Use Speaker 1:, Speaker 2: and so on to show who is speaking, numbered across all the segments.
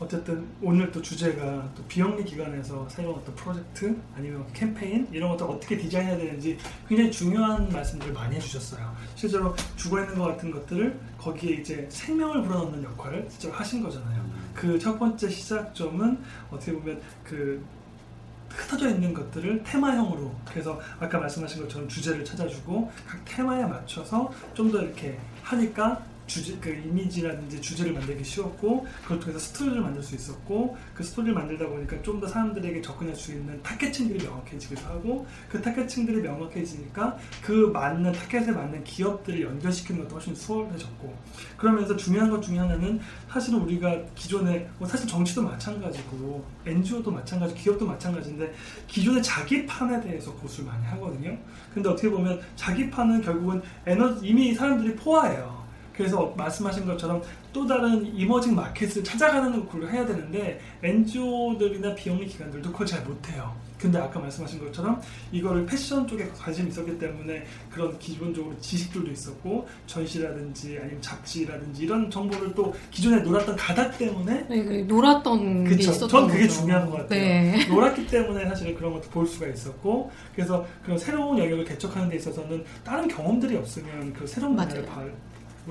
Speaker 1: 어쨌든 오늘 또 주제가 또 비영리 기관에서 새로운 어떤 프로젝트 아니면 캠페인 이런 것들 어떻게 디자인해야 되는지 굉장히 중요한 말씀들을 많이 해주셨어요. 실제로 죽어 있는 것 같은 것들을 거기에 이제 생명을 불어넣는 역할을 실제로 하신 거잖아요. 그 첫 번째 시작점은 어떻게 보면 그 흩어져 있는 것들을 테마형으로 그래서 아까 말씀하신 것처럼 주제를 찾아주고 각 테마에 맞춰서 좀 더 이렇게 하니까 주제 그 이미지라든지 주제를 만들기 쉬웠고 그걸 통해서 스토리를 만들 수 있었고 그 스토리를 만들다 보니까 좀 더 사람들에게 접근할 수 있는 타겟층들이 명확해지기도 하고 그 타겟층들이 명확해지니까 그 맞는 타겟에 맞는 기업들을 연결시키는 것도 훨씬 수월해졌고 그러면서 중요한 것 중에 하나는 사실은 우리가 기존에 뭐 사실 정치도 마찬가지고 NGO도 마찬가지 기업도 마찬가지인데 기존의 자기 판에 대해서 고수를 많이 하거든요. 근데 어떻게 보면 자기 판은 결국은 에너지 이미 사람들이 포화해요 그래서 말씀하신 것처럼 또 다른 이머징 마켓을 찾아가는 걸로 해야 되는데 NGO들이나 비영리 기관들도 그걸 잘 못해요. 근데 아까 말씀하신 것처럼 이거를 패션 쪽에 관심이 있었기 때문에 그런 기본적으로 지식들도 있었고 전시라든지 아니면 잡지라든지 이런 정보를 또 기존에 놀았던 가닥 때문에
Speaker 2: 네, 그 놀았던 게
Speaker 1: 그쵸.
Speaker 2: 있었던
Speaker 1: 전 그게
Speaker 2: 거죠.
Speaker 1: 중요한 것 같아요.
Speaker 2: 네.
Speaker 1: 놀았기 때문에 사실은 그런 것도 볼 수가 있었고 그래서 그런 새로운 영역을 개척하는 데 있어서는 다른 경험들이 없으면 그 새로운 분야를.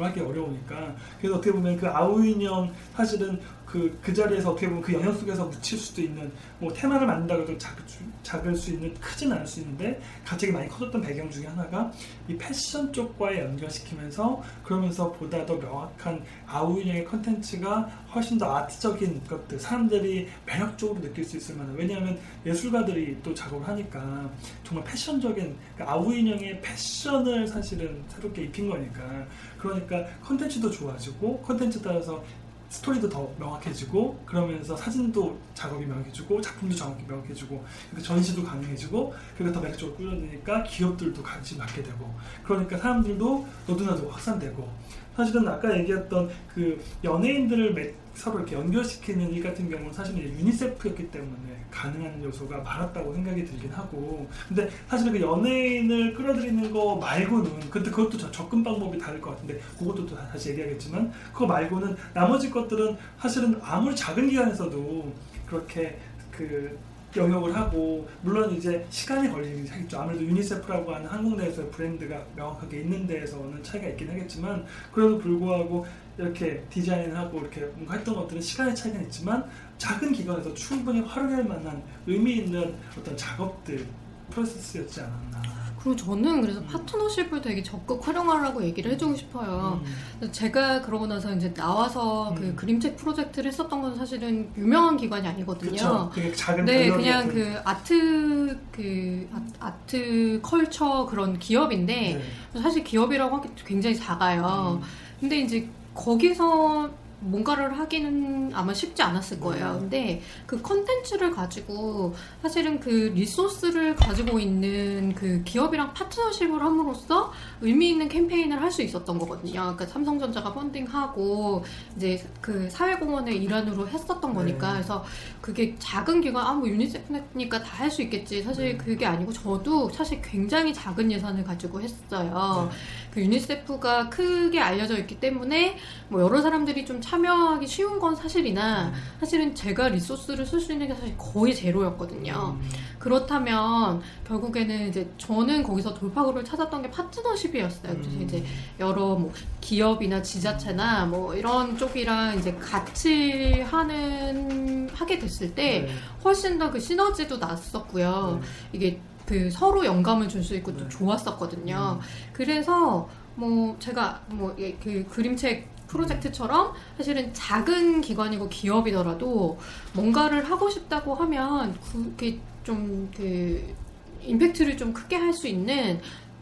Speaker 1: 하기 어려우니까. 그래서 어떻게 보면 그 아우 인형 사실은 그, 그 자리에서 어떻게 보면 그 영역 속에서 묻힐 수도 있는 뭐 테마를 만든다고 해도 작, 작을 수 있는 크진 않을 수 있는데 갑자기 많이 커졌던 배경 중에 하나가 이 패션 쪽과의 연결시키면서 그러면서 보다 더 명확한 아우 인형의 컨텐츠가 훨씬 더 아트적인 것들 사람들이 매력적으로 느낄 수 있을 만한 왜냐하면 예술가들이 또 작업을 하니까 정말 패션적인 그러니까 아우 인형의 패션을 사실은 새롭게 입힌 거니까. 그러니까 컨텐츠도 좋아지고 컨텐츠 따라서 스토리도 더 명확해지고 그러면서 사진도 작업이 명확해지고 작품도 정확히 명확해지고 그러니까 전시도 가능해지고 그게 더 매력적으로 꾸려지니까 기업들도 관심 갖게 되고 그러니까 사람들도 너도나도 확산되고. 사실은 아까 얘기했던 그 연예인들을 매- 서로 이렇게 연결시키는 일 같은 경우는 사실은 이제 유니세프였기 때문에 가능한 요소가 많았다고 생각이 들긴 하고. 근데 사실은 그 연예인을 끌어들이는 거 말고는 근데 그것도 저- 접근 방법이 다를 것 같은데 그것도 또 다시 얘기하겠지만 그거 말고는 나머지 것들은 사실은 아무리 작은 기관에서도 그렇게 그 영역을 하고 물론 이제 시간이 걸리긴 하겠죠. 아무래도 유니세프라고 하는 한국 내에서의 브랜드가 명확하게 있는 데에서는 차이가 있긴 하겠지만 그래도 불구하고 이렇게 디자인하고 이렇게 뭔가 했던 것들은 시간의 차이가 있지만 작은 기관에서 충분히 활용할 만한 의미 있는 어떤 작업들 프로세스였지 않았나.
Speaker 2: 그리고 저는 그래서 파트너십을 되게 적극 활용하라고 얘기를 해주고 싶어요.
Speaker 1: 음.
Speaker 2: 제가 그러고 나서 이제 나와서 그
Speaker 1: 음.
Speaker 2: 그림책 프로젝트를 했었던 건 사실은 유명한 기관이 아니거든요.
Speaker 1: 되게 작은
Speaker 2: 네, 그냥
Speaker 1: 같은-
Speaker 2: 그 아트 그 아- art culture 그런 기업인데
Speaker 1: 네.
Speaker 2: 사실 기업이라고 하기 굉장히 작아요.
Speaker 1: 음.
Speaker 2: 근데 이제 거기서 뭔가를 하기는 아마 쉽지 않았을 거예요.
Speaker 1: 음.
Speaker 2: 근데 그 컨텐츠를 가지고 사실은 그 resource를 가지고 있는 그 기업이랑 파트너십을 함으로써 의미 있는 캠페인을 할 수 있었던 거거든요. 그러니까 삼성전자가 funding하고 이제 그 사회공헌의 일환으로 했었던 거니까
Speaker 1: 네.
Speaker 2: 그래서 그게 작은 기관 아뭐 유니세프니까 다 할 수 있겠지. 사실
Speaker 1: 네.
Speaker 2: 그게 아니고 저도 사실 굉장히 작은 예산을 가지고 했어요.
Speaker 1: 네.
Speaker 2: 그 유니세프가 크게 알려져 있기 때문에 뭐 여러 사람들이 좀 참여하기 쉬운 건 사실이나 사실은 제가 리소스를 쓸 수 있는 게 사실 거의 제로였거든요.
Speaker 1: 음.
Speaker 2: 그렇다면 결국에는 이제 저는 거기서 돌파구를 찾았던 게 파트너십이었어요. 그래서
Speaker 1: 음.
Speaker 2: 이제 여러 뭐 기업이나 지자체나 뭐 이런 쪽이랑 이제 같이 하는 하게 됐을 때
Speaker 1: 네.
Speaker 2: 훨씬 더 그 시너지도 났었고요.
Speaker 1: 네.
Speaker 2: 이게 그 서로 영감을 줄 수 있고 또
Speaker 1: 네.
Speaker 2: 좋았었거든요.
Speaker 1: 음.
Speaker 2: 그래서 뭐 제가 뭐 그 그림책 프로젝트처럼 사실은 작은 기관이고 기업이더라도 뭔가를 하고 싶다고 하면 그게 좀그 임팩트를 좀 크게 할 수 있는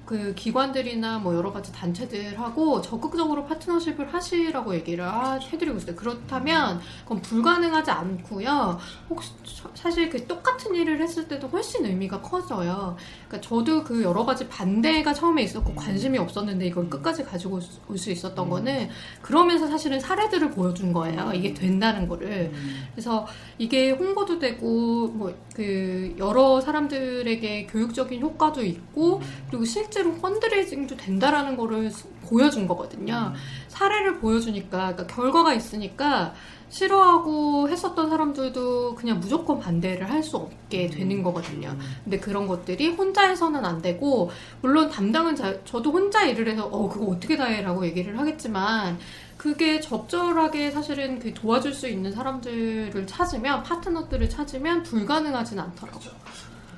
Speaker 2: 그 기관들이나 뭐 여러 가지 단체들하고 적극적으로 파트너십을 하시라고 얘기를 하- 해드리고 있어요. 그렇다면 그건 불가능하지 않고요. 혹시 사실 그 똑같은 일을 했을 때도 훨씬 의미가 커져요. 그러니까 저도 그 여러 가지 반대가 처음에 있었고 관심이 없었는데 이걸 끝까지 가지고 올 수 있었던 거는 그러면서 사실은 사례들을 보여준 거예요. 이게 된다는 거를. 그래서 이게 홍보도 되고 뭐 그 여러 사람들에게 교육적인 효과도 있고 그리고 실제 로 펀드레이징도 된다라는 거를 스- 보여준 거거든요. 사례를 보여주니까 그러니까 결과가 있으니까 싫어하고 했었던 사람들도 그냥 무조건 반대를 할 수 없게 되는 거거든요. 근데 그런 것들이 혼자 해서는 안 되고 물론 담당은 자- 저도 혼자 일을 해서 어 그거 어떻게 다 해라고 얘기를 하겠지만 그게 적절하게 사실은 그 도와줄 수 있는 사람들을 찾으면 파트너들을 찾으면 불가능하진 않더라고요.
Speaker 1: 그렇죠.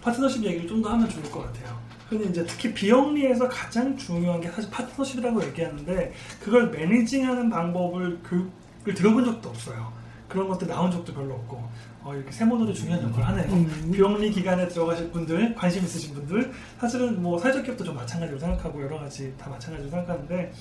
Speaker 1: 파트너십 얘기를 좀 더 하면 좋을 것 같아요. 근데 이제 특히 비영리에서 가장 중요한 게 사실 파트너십이라고 얘기하는데 그걸 매니징하는 방법을 교육을 들어본 적도 없어요. 그런 것들 나온 적도 별로 없고 어, 이렇게 세모들이 중요한 역할을 하네요. 비영리 기관에 들어가실 분들, 관심 있으신 분들 사실은 뭐 사회적 기업도 좀 마찬가지로 생각하고 여러 가지 다 마찬가지로 생각하는데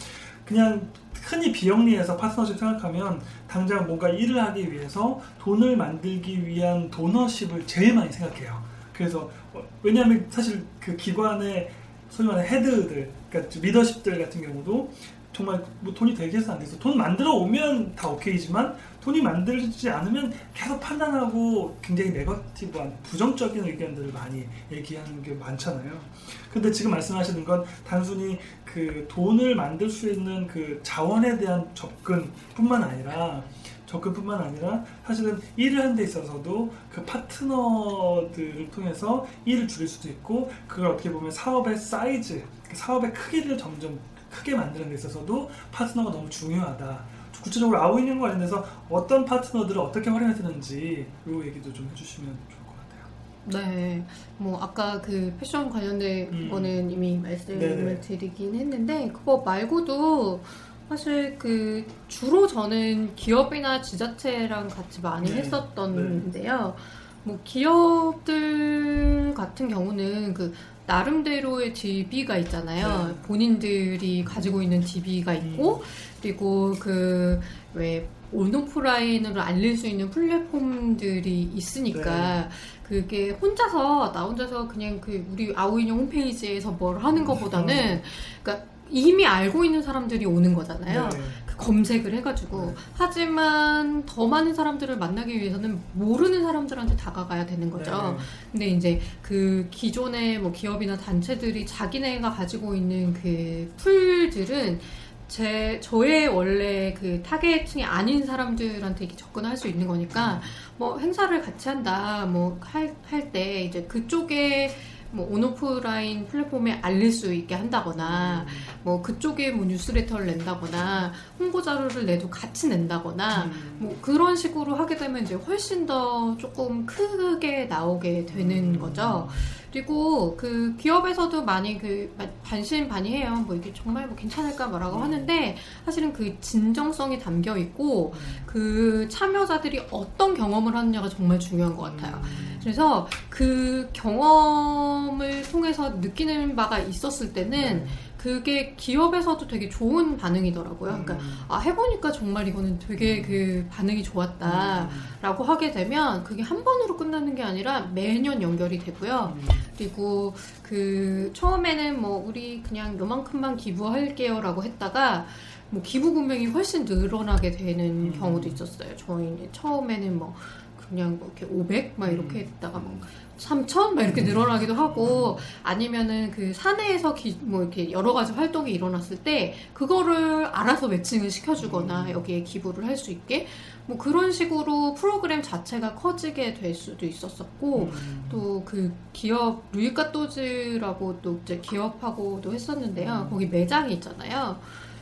Speaker 1: 그냥 흔히 비영리에서 파트너십 생각하면 당장 뭔가 일을 하기 위해서 돈을 만들기 위한 도너십을 제일 많이 생각해요. 그래서 어, 왜냐하면 사실 그 기관의 소위 말하는 헤드들, 그러니까 리더십들 같은 경우도 정말 뭐 돈이 되게 해서 안 돼서 돈 만들어 오면 다 오케이지만 돈이 만들지 않으면 계속 판단하고 굉장히 네거티브한 부정적인 의견들을 많이 얘기하는 게 많잖아요. 근데 지금 말씀하시는 건 단순히 그 돈을 만들 수 있는 그 자원에 대한 접근뿐만 아니라 접근뿐만 아니라 사실은 일을 하는 데 있어서도 그 파트너들을 통해서 일을 줄일 수도 있고 그걸 어떻게 보면 사업의 사이즈, 그 사업의 크기를 점점 크게 만드는 데 있어서도 파트너가 너무 중요하다. 구체적으로 아우이닝과 관련돼서 어떤 파트너들을 어떻게 활용해 드는지 이 얘기도 좀 해주시면 좋을 것 같아요.
Speaker 2: 네, 뭐 아까 그 패션 관련된
Speaker 1: 음.
Speaker 2: 거는 이미 말씀을
Speaker 1: 네네.
Speaker 2: 드리긴 했는데 그거 말고도 사실 그 주로 저는 기업이나 지자체랑 같이 많이
Speaker 1: 네.
Speaker 2: 했었던데요. 뭐 기업들 같은 경우는 그 나름대로의 DB가 있잖아요.
Speaker 1: 네.
Speaker 2: 본인들이 가지고 있는 DB가 있고 그리고 그 왜 온오프라인으로 알릴 수 있는 플랫폼들이 있으니까 그게 혼자서 나 혼자서 그냥 그 우리 아우인형 홈페이지에서 뭘 하는 것보다는 그러니까 이미 알고 있는 사람들이 오는 거잖아요.
Speaker 1: 네.
Speaker 2: 그 검색을 해가지고
Speaker 1: 네.
Speaker 2: 하지만 더 많은 사람들을 만나기 위해서는 모르는 사람들한테 다가가야 되는 거죠.
Speaker 1: 네.
Speaker 2: 근데 이제 그 기존의 뭐 기업이나 단체들이 자기네가 가지고 있는 그 풀들은 제 저의 원래 그 타겟층이 아닌 사람들한테 이렇게 접근할 수 있는 거니까 뭐 행사를 같이 한다 뭐 할 할 때 이제 그쪽에 뭐 온오프라인 플랫폼에 알릴 수 있게 한다거나 뭐 그쪽에 뭐 뉴스레터를 낸다거나 홍보 자료를 내도 같이 낸다거나
Speaker 1: 음.
Speaker 2: 뭐 그런 식으로 하게 되면 이제 훨씬 더 조금 크게 나오게 되는 거죠. 그리고 그 기업에서도 많이 그 반신반의해요. 뭐 이게 정말 뭐 괜찮을까 뭐라고 하는데 사실은 그 진정성이 담겨 있고 그 참여자들이 어떤 경험을 하느냐가 정말 중요한 것 같아요. 그래서 그 경험을 통해서 느끼는 바가 있었을 때는 그게 기업에서도 되게 좋은 반응이더라고요. 그러니까 아 해보니까 정말 이거는 되게 그 반응이 좋았다라고 하게 되면 그게 한 번으로 끝나는 게 아니라 매년 연결이 되고요. 그리고 그 처음에는 뭐 우리 그냥 요만큼만 기부할게요라고 했다가 뭐 기부 금액이 훨씬 늘어나게 되는 경우도 있었어요. 저희는 처음에는 뭐 그냥 뭐 이렇게 500 막 이렇게 했다가 뭐 3천? 막 이렇게 늘어나기도 하고 아니면은 그 사내에서 기, 뭐 이렇게 여러 가지 활동이 일어났을 때 그거를 알아서 매칭을 시켜주거나 여기에 기부를 할 수 있게 뭐 그런 식으로 프로그램 자체가 커지게 될 수도 있었었고 또그 기업 루이카토즈라고 또 이제 기업하고도 했었는데요. 거기 매장이 있잖아요.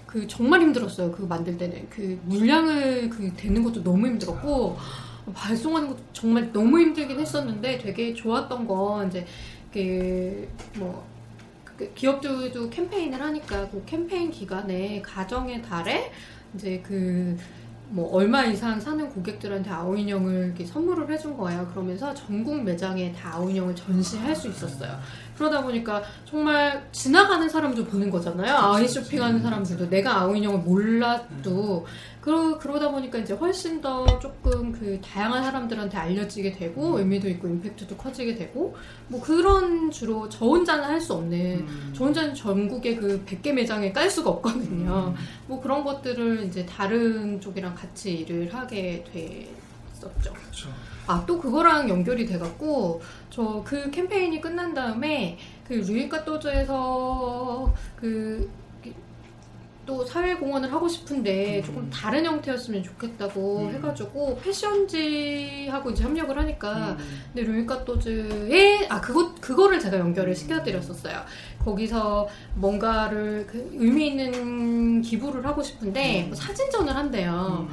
Speaker 2: 그 정말 힘들었어요. 그 만들 때는. 그 물량을 그 되는 것도 너무 힘들었고 발송하는 것도 정말 너무 힘들긴 했었는데 되게 좋았던 건 이제 그뭐 그 기업들도 캠페인을 하니까 그 캠페인 기간에 가정의 달에 이제 그 뭐 얼마 이상 사는 고객들한테 아오인형을 이렇게 선물을 해준 거예요. 그러면서 전국 매장에 다 아오인형을 전시할 수 있었어요. 그러다 보니까 정말 지나가는 사람도 보는 거잖아요. 아이 쇼핑하는 사람들도 내가 아오인형을 몰라도 그러, 그러다 보니까 이제 훨씬 더 조금 그 다양한 사람들한테 알려지게 되고 의미도 있고 임팩트도 커지게 되고 뭐 그런 주로 저 혼자는 할 수 없는
Speaker 1: 음.
Speaker 2: 저 혼자는 전국의 그 100개 매장에 깔 수가 없거든요. 뭐 그런 것들을 이제 다른 쪽이랑 같이 일을 하게 됐었죠.
Speaker 1: 그렇죠.
Speaker 2: 아, 또 그거랑 연결이 돼갖고, 저 그 캠페인이 끝난 다음에, 그 루이카 또즈에서 그, 또 사회공헌을 하고 싶은데
Speaker 1: 음.
Speaker 2: 조금 다른 형태였으면 좋겠다고
Speaker 1: 음.
Speaker 2: 해가지고 패션지하고 이제 협력을 하니까
Speaker 1: 음.
Speaker 2: 근데 루이카 또즈에 아 그거 그거를 제가 연결을 시켜드렸었어요. 거기서 뭔가를 그 의미 있는 기부를 하고 싶은데
Speaker 1: 음.
Speaker 2: 뭐 사진전을 한대요.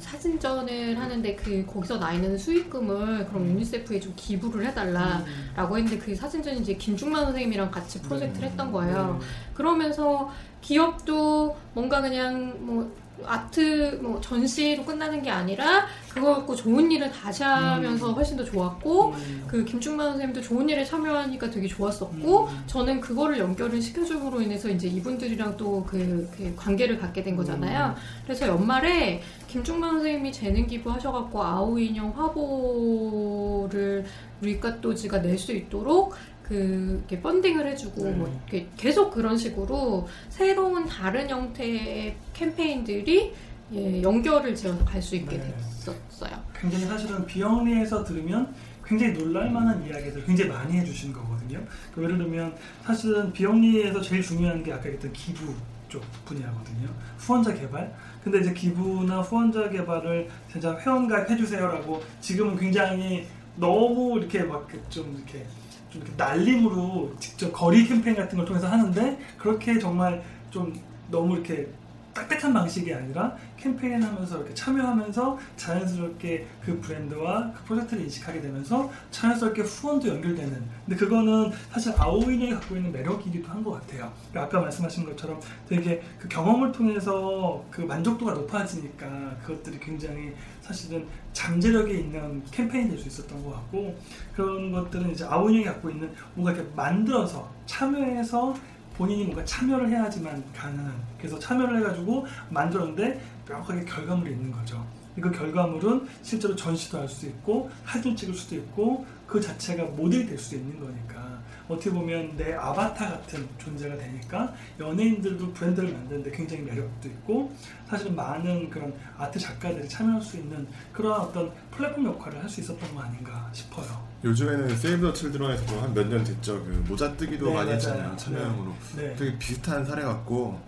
Speaker 2: 사진전을 하는데 그 거기서 나 있는 수익금을 그럼 유니세프에 좀 기부를 해달라라고 했는데 그 사진전이 이제 김중만 선생님이랑 같이 프로젝트를 했던 거예요.
Speaker 1: 네.
Speaker 2: 그러면서 기업도 뭔가 그냥 뭐 아트 뭐 전시로 끝나는 게 아니라 그거 갖고 좋은 일을 다시 하면서
Speaker 1: 음.
Speaker 2: 훨씬 더 좋았고
Speaker 1: 음.
Speaker 2: 그 김충만 선생님도 좋은 일에 참여하니까 되게 좋았었고
Speaker 1: 음.
Speaker 2: 저는 그거를 연결을 시켜줌으로 인해서 이제 이분들이랑 또그 관계를 갖게 된 거잖아요. 그래서 연말에 김충만 선생님이 재능 기부하셔갖고 아오 인형 화보를 루이카또지가 낼 수 있도록 그 이렇게 펀딩을 해주고
Speaker 1: 네.
Speaker 2: 뭐 계속 그런 식으로 새로운 다른 형태의 캠페인들이 예, 연결을 지어서 갈 수 있게
Speaker 1: 네.
Speaker 2: 됐었어요.
Speaker 1: 굉장히 사실은 비영리에서 들으면 굉장히 놀랄만한 이야기들 굉장히 많이 해주시는 거거든요. 그 예를 들면 사실은 비영리에서 제일 중요한 게 아까 얘기했던 기부 쪽 분야거든요. 후원자 개발. 근데 이제 기부나 후원자 개발을 진짜 회원가입 해주세요라고 지금은 굉장히 너무 이렇게 막 좀 이렇게 좀 이렇게 날림으로 직접 거리 캠페인 같은 걸 통해서 하는데 그렇게 정말 좀 너무 이렇게 딱딱한 방식이 아니라 캠페인 하면서 이렇게 참여하면서 자연스럽게 그 브랜드와 그 프로젝트를 인식하게 되면서 자연스럽게 후원도 연결되는. 근데 그거는 사실 아오인형이 갖고 있는 매력이기도 한 것 같아요. 그러니까 아까 말씀하신 것처럼 되게 그 경험을 통해서 그 만족도가 높아지니까 그것들이 굉장히 사실은 잠재력이 있는 캠페인이 될 수 있었던 것 같고 그런 것들은 이제 아오인형이 갖고 있는 뭔가 이렇게 만들어서 참여해서 본인이 뭔가 참여를 해야지만 가능한 그래서 참여를 해가지고 만들었는데 명확하게 결과물이 있는 거죠. 그 결과물은 실제로 전시도 할 수 있고 사진 찍을 수도 있고 그 자체가 모델이 될 수도 있는 거니까 어떻게 보면 내 아바타 같은 존재가 되니까 연예인들도 브랜드를 만드는데 굉장히 매력도 있고 사실은 많은 그런 아트 작가들이 참여할 수 있는 그런 어떤 플랫폼 역할을 할 수 있었던 거 아닌가 싶어요.
Speaker 3: 요즘에는 세이브 더 칠드런에서도 한 몇 년 됐죠. 그 모자 뜨기도
Speaker 1: 네,
Speaker 3: 많이
Speaker 1: 맞아요.
Speaker 3: 했잖아요. 참여형으로.
Speaker 1: 네,
Speaker 3: 되게 비슷한 사례 같고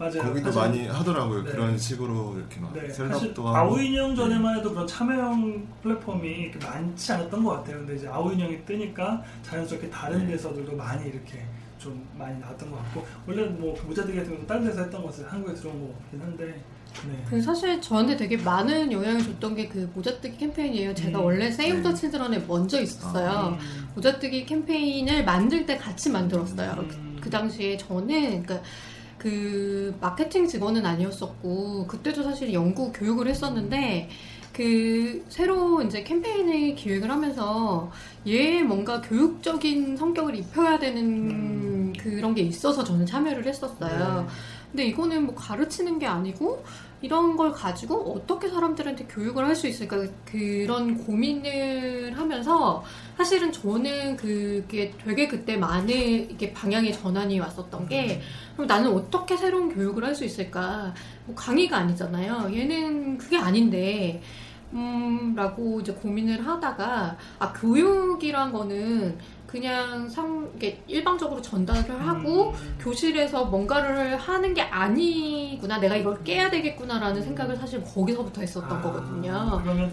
Speaker 1: 맞아요.
Speaker 3: 거기도
Speaker 1: 사실-
Speaker 3: 많이 하더라고요.
Speaker 1: 네.
Speaker 3: 그런 식으로 이렇게 막
Speaker 1: 네,
Speaker 3: 셀럽도 하고.
Speaker 1: 아우인형 전에만 해도 그런 참여형 플랫폼이 이렇게 많지 않았던 것 같아요. 근데 이제 아우인형이 뜨니까 자연스럽게 다른
Speaker 3: 네.
Speaker 1: 데서들도 많이 이렇게 좀 많이 나왔던 것 같고 원래 뭐 모자들 같은 경우는 다른 데서 했던 것을 한국에 들어온 것 같긴 한데 네.
Speaker 2: 그 사실 저한테 되게 많은 영향을 줬던 게 그 모자뜨기 캠페인이에요. 제가
Speaker 1: 음,
Speaker 2: 원래 세이브 더
Speaker 3: 네.
Speaker 2: 칠드런에 먼저 있었어요.
Speaker 1: 음,
Speaker 2: 모자뜨기 캠페인을 만들 때 같이 만들었어요.
Speaker 1: 음.
Speaker 2: 그 당시에 저는 그러니까 그 마케팅 직원은 아니었었고 그때도 사실 연구 교육을 했었는데 그 새로 이제 캠페인을 기획을 하면서 얘 뭔가 교육적인 성격을 입혀야 되는
Speaker 1: 음.
Speaker 2: 그런 게 있어서 저는 참여를 했었어요.
Speaker 1: 네.
Speaker 2: 근데 이거는 뭐 가르치는 게 아니고 이런 걸 가지고 어떻게 사람들한테 교육을 할 수 있을까? 그런 고민을 하면서 사실은 저는 그게 되게 그때 많은 이게 방향의 전환이 왔었던 게 그럼 나는 어떻게 새로운 교육을 할 수 있을까? 뭐 강의가 아니잖아요. 얘는 그게 아닌데 음 라고 이제 고민을 하다가 아 교육이란 거는 그냥 상 일방적으로 전달을 하고
Speaker 1: 음.
Speaker 2: 교실에서 뭔가를 하는 게 아니구나 내가 이걸 깨야 되겠구나라는
Speaker 1: 음.
Speaker 2: 생각을 사실 거기서부터 했었던
Speaker 1: 아,
Speaker 2: 거거든요.
Speaker 1: 그러면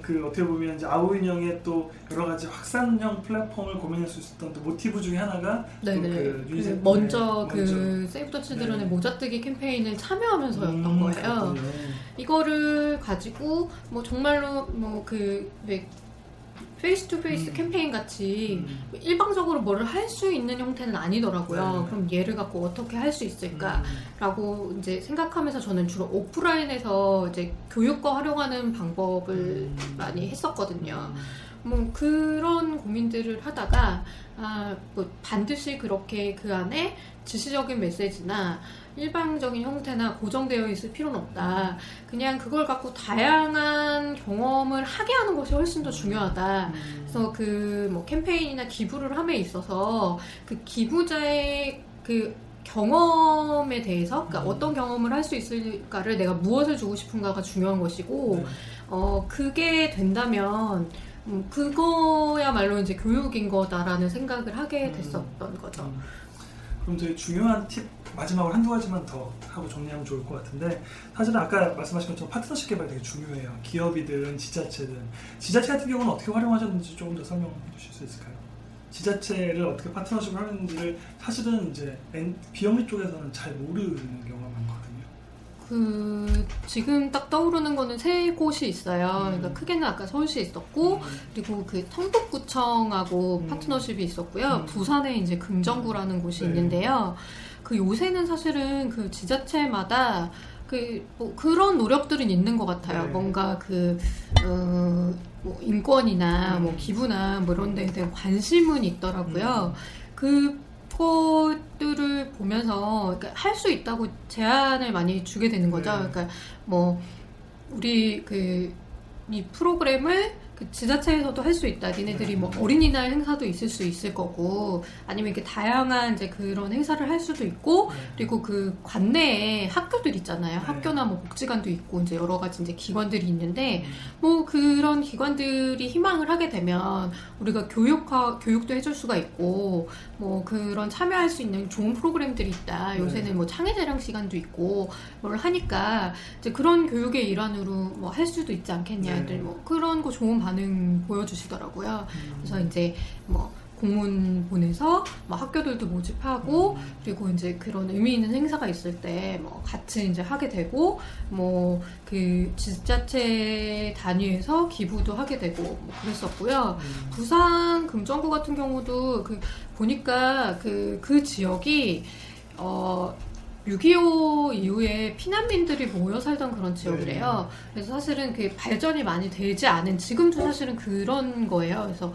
Speaker 1: 그 어떻게 보면 이제 아우인형의 또 여러 가지 확산형 플랫폼을 고민할 수 있었던 또 모티브 중에 하나가 또
Speaker 2: 네네. 그그
Speaker 1: 유니세프의
Speaker 2: 먼저 그
Speaker 1: 먼저
Speaker 2: 세이브 더 칠드런의
Speaker 1: 네.
Speaker 2: 모자뜨기 캠페인을 참여하면서였던
Speaker 1: 음,
Speaker 2: 거예요.
Speaker 1: 그렇군요.
Speaker 2: 이거를 가지고 뭐 정말로 뭐그 face to face
Speaker 1: 음.
Speaker 2: 캠페인 같이
Speaker 1: 음.
Speaker 2: 일방적으로 뭐를 할 수 있는 형태는 아니더라고요.
Speaker 1: 네.
Speaker 2: 그럼 얘를 갖고 어떻게 할 수 있을까?
Speaker 1: 음.
Speaker 2: 라고 이제 생각하면서 저는 주로 오프라인에서 이제 교육과 활용하는 방법을
Speaker 1: 음.
Speaker 2: 많이 했었거든요. 뭐 그런 고민들을 하다가 아, 뭐 반드시 그렇게 그 안에 지시적인 메시지나 일방적인 형태나 고정되어 있을 필요는 없다. 그냥 그걸 갖고 다양한 경험을 하게 하는 것이 훨씬 더 중요하다.
Speaker 1: 음.
Speaker 2: 그래서 그 뭐 캠페인이나 기부를 함에 있어서 그 기부자의 그 경험에 대해서 그러니까
Speaker 1: 음.
Speaker 2: 어떤 경험을 할 수 있을까를 내가 무엇을 주고 싶은가가 중요한 것이고
Speaker 1: 네.
Speaker 2: 어 그게 된다면 음, 그거야말로 이제 교육인 거다라는 생각을 하게
Speaker 1: 음.
Speaker 2: 됐었던 거죠.
Speaker 1: 음. 그럼 되게 중요한 팁 마지막으로 한두 가지만 더 하고 정리하면 좋을 것 같은데 사실은 아까 말씀하신 것처럼 파트너십 개발 되게 중요해요. 기업이든 지자체든 지자체 같은 경우는 어떻게 활용하셨는지 조금 더 설명해 주실 수 있을까요? 지자체를 어떻게 파트너십을 하는지를 사실은 이제 엔- 비영리 쪽에서는 잘 모르는 경우가.
Speaker 2: 그 지금 딱 떠오르는 거는 세 곳이 있어요.
Speaker 1: 음.
Speaker 2: 그러니까 크게는 아까 서울시에 있었고
Speaker 1: 음.
Speaker 2: 그리고 그 성북구청하고
Speaker 1: 음.
Speaker 2: 파트너십이 있었고요.
Speaker 1: 음.
Speaker 2: 부산에 이제 금정구라는 곳이
Speaker 1: 네.
Speaker 2: 있는데요. 그 요새는 사실은 그 지자체마다 그 뭐 그런 노력들은 있는 것 같아요.
Speaker 1: 네.
Speaker 2: 뭔가 그 어, 뭐 인권이나
Speaker 1: 음.
Speaker 2: 뭐 기부나 뭐 이런 데에 대한 관심은 있더라고요. 그 것들을 보면서 할수 있다고 제안을 많이 주게 되는 거죠.
Speaker 1: 네.
Speaker 2: 그러니까 뭐 우리 그 이 프로그램을 그 지자체에서도 할 수 있다. 니네들이 뭐 어린이날 행사도 있을 수 있을 거고 아니면 이렇게 다양한 이제 그런 행사를 할 수도 있고
Speaker 1: 네.
Speaker 2: 그리고 그 관내에 학교들 있잖아요.
Speaker 1: 네.
Speaker 2: 학교나 뭐 복지관도 있고 이제 여러 가지 이제 기관들이 있는데
Speaker 1: 음.
Speaker 2: 뭐 그런 기관들이 희망을 하게 되면 우리가 교육화 교육도 해줄 수가 있고 뭐 그런 참여할 수 있는 좋은 프로그램들이 있다.
Speaker 1: 네.
Speaker 2: 요새는 뭐 창의 재량 시간도 있고 뭘 하니까 이제 그런 교육의 일환으로 뭐 할 수도 있지 않겠냐.
Speaker 1: 네.
Speaker 2: 뭐 그런 거 좋은 반응 보여주시더라고요.
Speaker 1: 음.
Speaker 2: 그래서 이제 뭐 공문 보내서 뭐 학교들도 모집하고
Speaker 1: 음.
Speaker 2: 그리고 이제 그런 의미 있는 행사가 있을 때 뭐 같이 이제 하게 되고 뭐 그 지자체 단위에서 기부도 하게 되고 뭐 그랬었고요.
Speaker 1: 음.
Speaker 2: 부산 금정구 같은 경우도 그 보니까 그그 지역이 어 6.25 이후에 피난민들이 모여 살던 그런 지역이래요. 그래서 사실은 그 발전이 많이 되지 않은 지금도 사실은 그런 거예요. 그래서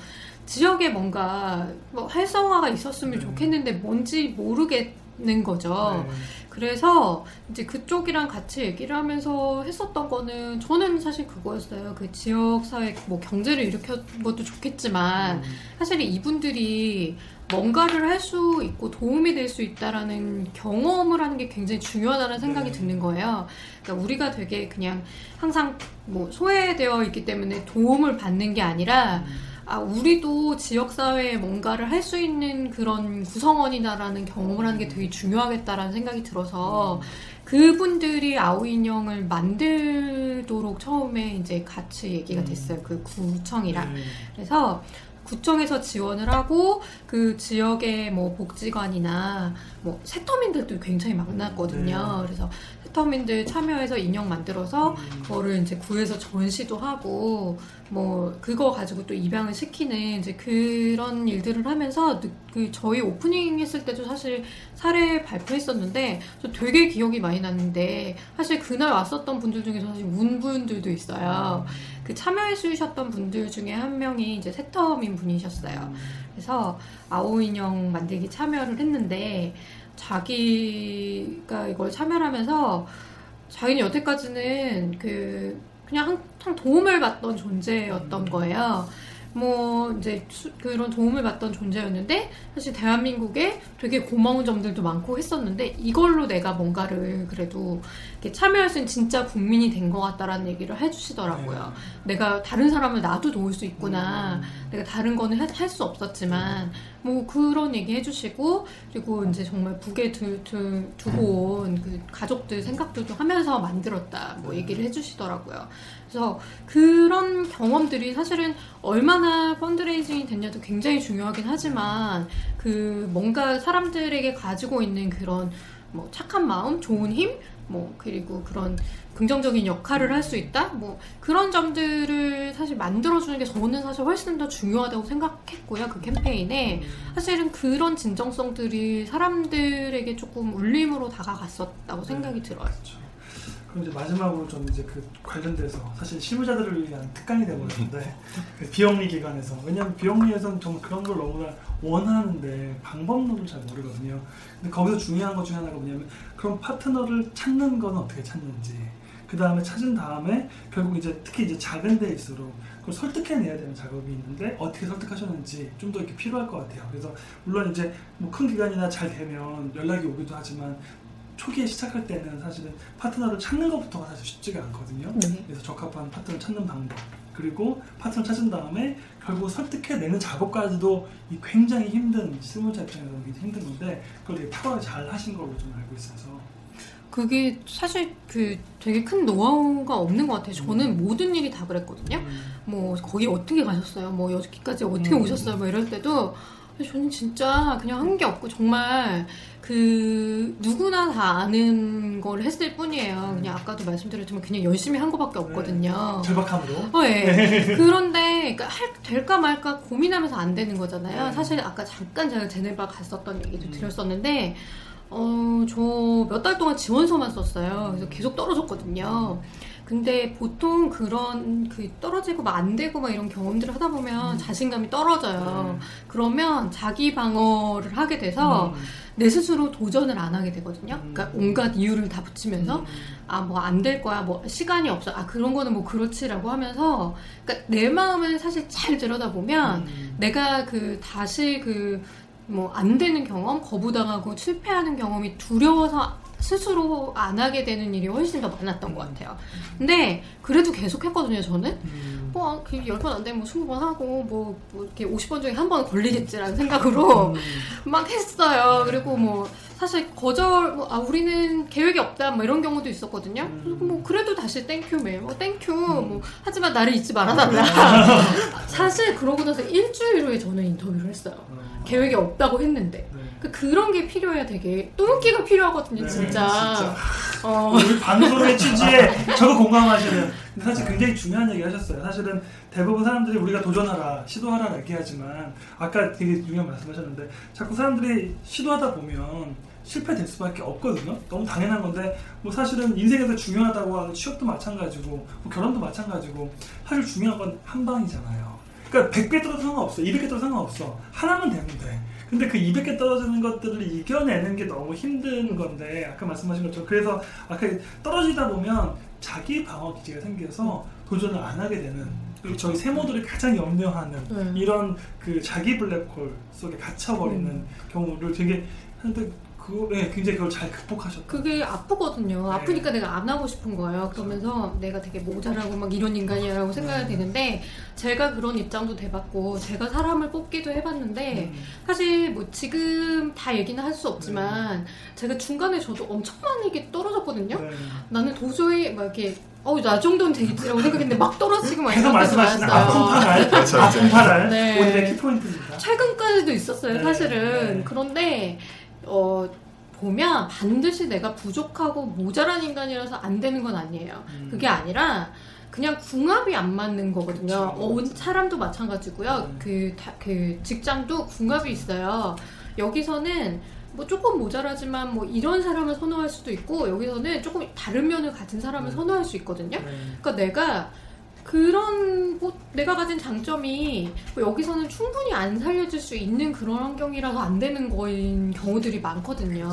Speaker 2: 지역에 뭔가 뭐 활성화가 있었으면
Speaker 1: 네.
Speaker 2: 좋겠는데 뭔지 모르겠는 거죠.
Speaker 1: 네.
Speaker 2: 그래서 이제 그쪽이랑 같이 얘기를 하면서 했었던 거는 저는 사실 그거였어요. 그 지역 사회 뭐 경제를 일으켜 것도 좋겠지만
Speaker 1: 음.
Speaker 2: 사실 이분들이 뭔가를 할 수 있고 도움이 될 수 있다라는 경험을 하는 게 굉장히 중요하다는 생각이
Speaker 1: 네.
Speaker 2: 드는 거예요. 그러니까 우리가 되게 그냥 항상 뭐 소외되어 있기 때문에 도움을 받는 게 아니라 아, 우리도 지역사회에 뭔가를 할 수 있는 그런 구성원이다라는 경험을 하는 게 되게 중요하겠다라는 생각이 들어서 그분들이 아우 인형을 만들도록 처음에 이제 같이 얘기가 됐어요. 그 구청이랑.
Speaker 1: 네.
Speaker 2: 그래서 구청에서 지원을 하고 그 지역의 뭐 복지관이나 뭐 세터민들도 굉장히 많았거든요.
Speaker 1: 네.
Speaker 2: 그래서 세터민들 참여해서 인형 만들어서
Speaker 1: 음.
Speaker 2: 그거를 이제 구해서 전시도 하고 뭐 그거 가지고 또 입양을 시키는 이제 그런 일들을 하면서 느- 그 저희 오프닝 했을 때도 사실 사례 발표했었는데 저 되게 기억이 많이 났는데 사실 그날 왔었던 분들 중에서 사실 운 분들도 있어요. 그 참여해 주셨던 분들 중에 한 명이 이제 세터민 분이셨어요. 그래서 아오 인형 만들기 참여를 했는데 자기가 이걸 참여를 하면서 자기는 여태까지는 그 그냥 항상 도움을 받던 존재였던 거예요. 뭐 이제 수- 그런 도움을 받던 존재였는데 사실 대한민국에 되게 고마운 점들도 많고 했었는데 이걸로 내가 뭔가를 그래도 참여할 수 있는 진짜 국민이 된 것 같다라는 얘기를 해주시더라고요. 내가 다른 사람을 나도 도울 수 있구나. 내가 다른 거는 할 수 없었지만 뭐 그런 얘기 해주시고 그리고 이제 정말 북에 두, 두, 두고 온 그 가족들 생각들도 하면서 만들었다 뭐 얘기를 해주시더라고요. 그래서 그런 경험들이 사실은 얼마나 펀드레이징이 됐냐도 굉장히 중요하긴 하지만 그 뭔가 사람들에게 가지고 있는 그런 뭐 착한 마음, 좋은 힘, 뭐 그리고 그런 긍정적인 역할을 할 수 있다? 뭐 그런 점들을 사실 만들어주는 게 저는 사실 훨씬 더 중요하다고 생각했고요. 그 캠페인에 사실은 그런 진정성들이 사람들에게 조금 울림으로 다가갔었다고 생각이 들어요.
Speaker 1: 이제 마지막으로 좀 이제 그 관련돼서 사실 실무자들을 위한 특강이 되버렸는데 그 비영리 기관에서 왜냐하면 비영리에서는 정말 그런 걸 너무나 원하는데 방법론을 잘 모르거든요. 근데 거기서 중요한 것 중에 하나가 뭐냐면 그런 파트너를 찾는 건 어떻게 찾는지 그 다음에 찾은 다음에 결국 이제 특히 이제 작은 데일수록 그걸 설득해내야 되는 작업이 있는데 어떻게 설득하셨는지 좀 더 이렇게 필요할 것 같아요. 그래서 물론 이제 뭐 큰 기관이나 잘 되면 연락이 오기도 하지만 초기에 시작할 때는 사실은 파트너를 찾는 것부터가 사실 쉽지가 않거든요.
Speaker 2: 네.
Speaker 1: 그래서 적합한 파트너를 찾는 방법 그리고 파트너 찾은 다음에 결국 설득해내는 작업까지도 이 굉장히 힘든 실무자 입장에서는 힘든 건데 그걸 되게 탁월하게 잘 하신 걸로 좀 알고 있어서
Speaker 2: 그게 사실 그 되게 큰 노하우가 없는 것 같아요. 저는 모든 일이 다 그랬거든요.
Speaker 1: 음,
Speaker 2: 뭐 거기 어떻게 가셨어요? 뭐 여기까지 어떻게
Speaker 1: 음.
Speaker 2: 오셨어요? 뭐 이럴 때도 저는 진짜 그냥 한 게 없고 정말 그 누구나 다 아는 걸 했을 뿐이에요. 그냥 아까도 말씀드렸지만 그냥 열심히 한 거밖에 없거든요.
Speaker 1: 절박함으로
Speaker 2: 어, 예. 그런데 그러니까 할, 될까 말까 고민하면서 안 되는 거잖아요.
Speaker 1: 네.
Speaker 2: 사실 아까 잠깐 제가 제네바 갔었던 얘기도 드렸었는데 어, 저 몇 달 동안 지원서만 썼어요. 그래서 계속 떨어졌거든요. 근데 보통 그런 그 떨어지고 막 안 되고 막 이런 경험들을 하다 보면 자신감이 떨어져요. 그러면 자기 방어를 하게 돼서
Speaker 1: 음.
Speaker 2: 내 스스로 도전을 안 하게 되거든요.
Speaker 1: 음.
Speaker 2: 그러니까 온갖 이유를 다 붙이면서
Speaker 1: 음.
Speaker 2: 아뭐 안 될 거야 뭐 시간이 없어 아 그런 거는 뭐 그렇지라고 하면서 그러니까 내 마음을 사실 잘 들여다 보면
Speaker 1: 음.
Speaker 2: 내가 그 다시 그 뭐 안 되는 경험 거부당하고 실패하는 경험이 두려워서 스스로 안 하게 되는 일이 훨씬 더 많았던 것 같아요. 근데 그래도 계속 했거든요 저는.
Speaker 1: 음.
Speaker 2: 뭐, 그 10번 안 되면 뭐 20번 하고, 뭐, 뭐 이렇게 50번 중에 한 번 걸리겠지라는 생각으로
Speaker 1: 음.
Speaker 2: 막 했어요. 그리고 뭐, 사실 거절, 뭐, 아, 우리는 계획이 없다, 뭐 이런 경우도 있었거든요.
Speaker 1: 음.
Speaker 2: 뭐, 그래도 다시 thank you mail, 뭐, thank you,
Speaker 1: 음.
Speaker 2: 뭐, 하지만 나를 잊지 말아달라. 사실 그러고 나서 일주일 후에 저는 인터뷰를 했어요.
Speaker 1: 어.
Speaker 2: 계획이 없다고 했는데.
Speaker 1: 네.
Speaker 2: 그 그런 게 필요해야 되게, 똘끼가 필요하거든요,
Speaker 1: 네,
Speaker 2: 진짜.
Speaker 1: 진짜.
Speaker 2: 어.
Speaker 1: 우리 방송의 취지에 적극 공감하시는 근데 사실 굉장히 중요한 얘기 하셨어요. 사실은 대부분 사람들이 우리가 도전하라, 시도하라 얘기하지만 아까 되게 중요한 말씀하셨는데 자꾸 사람들이 시도하다 보면 실패될 수밖에 없거든요. 너무 당연한 건데 뭐 사실은 인생에서 중요하다고 하는 취업도 마찬가지고 뭐 결혼도 마찬가지고 사실 중요한 건 한 방이잖아요. 그러니까 100개 떨어도 상관없어. 200개 떨어도 상관없어. 하나만 되면 돼. 근데 그 200개 떨어지는 것들을 이겨내는 게 너무 힘든 건데 아까 말씀하신 것처럼 그래서 아까 떨어지다 보면 자기 방어 기제가 생겨서 도전을 안 하게 되는 저희 세모들이 가장 염려하는
Speaker 2: 네.
Speaker 1: 이런 그 자기 블랙홀 속에 갇혀버리는 경우를 되게 그 네, 굉장히 그걸 잘 극복하셨고
Speaker 2: 그게 아프거든요.
Speaker 1: 네.
Speaker 2: 아프니까 내가 안 하고 싶은 거예요. 그러면서 내가 되게 모자라고 막 이런 인간이라고 생각이
Speaker 1: 네.
Speaker 2: 되는데 제가 그런 입장도 돼봤고 제가 사람을 뽑기도 해봤는데
Speaker 1: 음.
Speaker 2: 사실 뭐 지금 다 얘기는 할 수 없지만 제가 중간에 저도 엄청 많이 떨어졌거든요.
Speaker 1: 네.
Speaker 2: 나는 도저히 막 이렇게 어, 나 정도는 되겠지라고 생각했는데 막 떨어지고 막
Speaker 1: 계속 말씀하시는
Speaker 2: 많았어요.
Speaker 1: 아픈 파랄
Speaker 3: 그렇죠,
Speaker 1: 아픈
Speaker 3: 이제.
Speaker 1: 파랄
Speaker 2: 네.
Speaker 1: 오늘의 키포인트입니다.
Speaker 2: 최근까지도 있었어요,
Speaker 1: 네,
Speaker 2: 사실은.
Speaker 1: 네.
Speaker 2: 그런데, 어, 보면 반드시 내가 부족하고 모자란 인간이라서 안 되는 건 아니에요.
Speaker 1: 음.
Speaker 2: 그게 아니라, 그냥 궁합이 안 맞는 거거든요. 어, 사람도 마찬가지고요.
Speaker 1: 음.
Speaker 2: 그, 다- 그 직장도 궁합이 있어요. 여기서는 뭐 조금 모자라지만 뭐 이런 사람을 선호할 수도 있고, 여기서는 조금 다른 면을 가진 사람을
Speaker 1: 음.
Speaker 2: 선호할 수 있거든요.
Speaker 1: 네.
Speaker 2: 그러니까 내가 그런 뭐 내가 가진 장점이 뭐 여기서는 충분히 안 살려줄 수 있는 그런 환경이라서 안 되는 거인 경우들이 많거든요.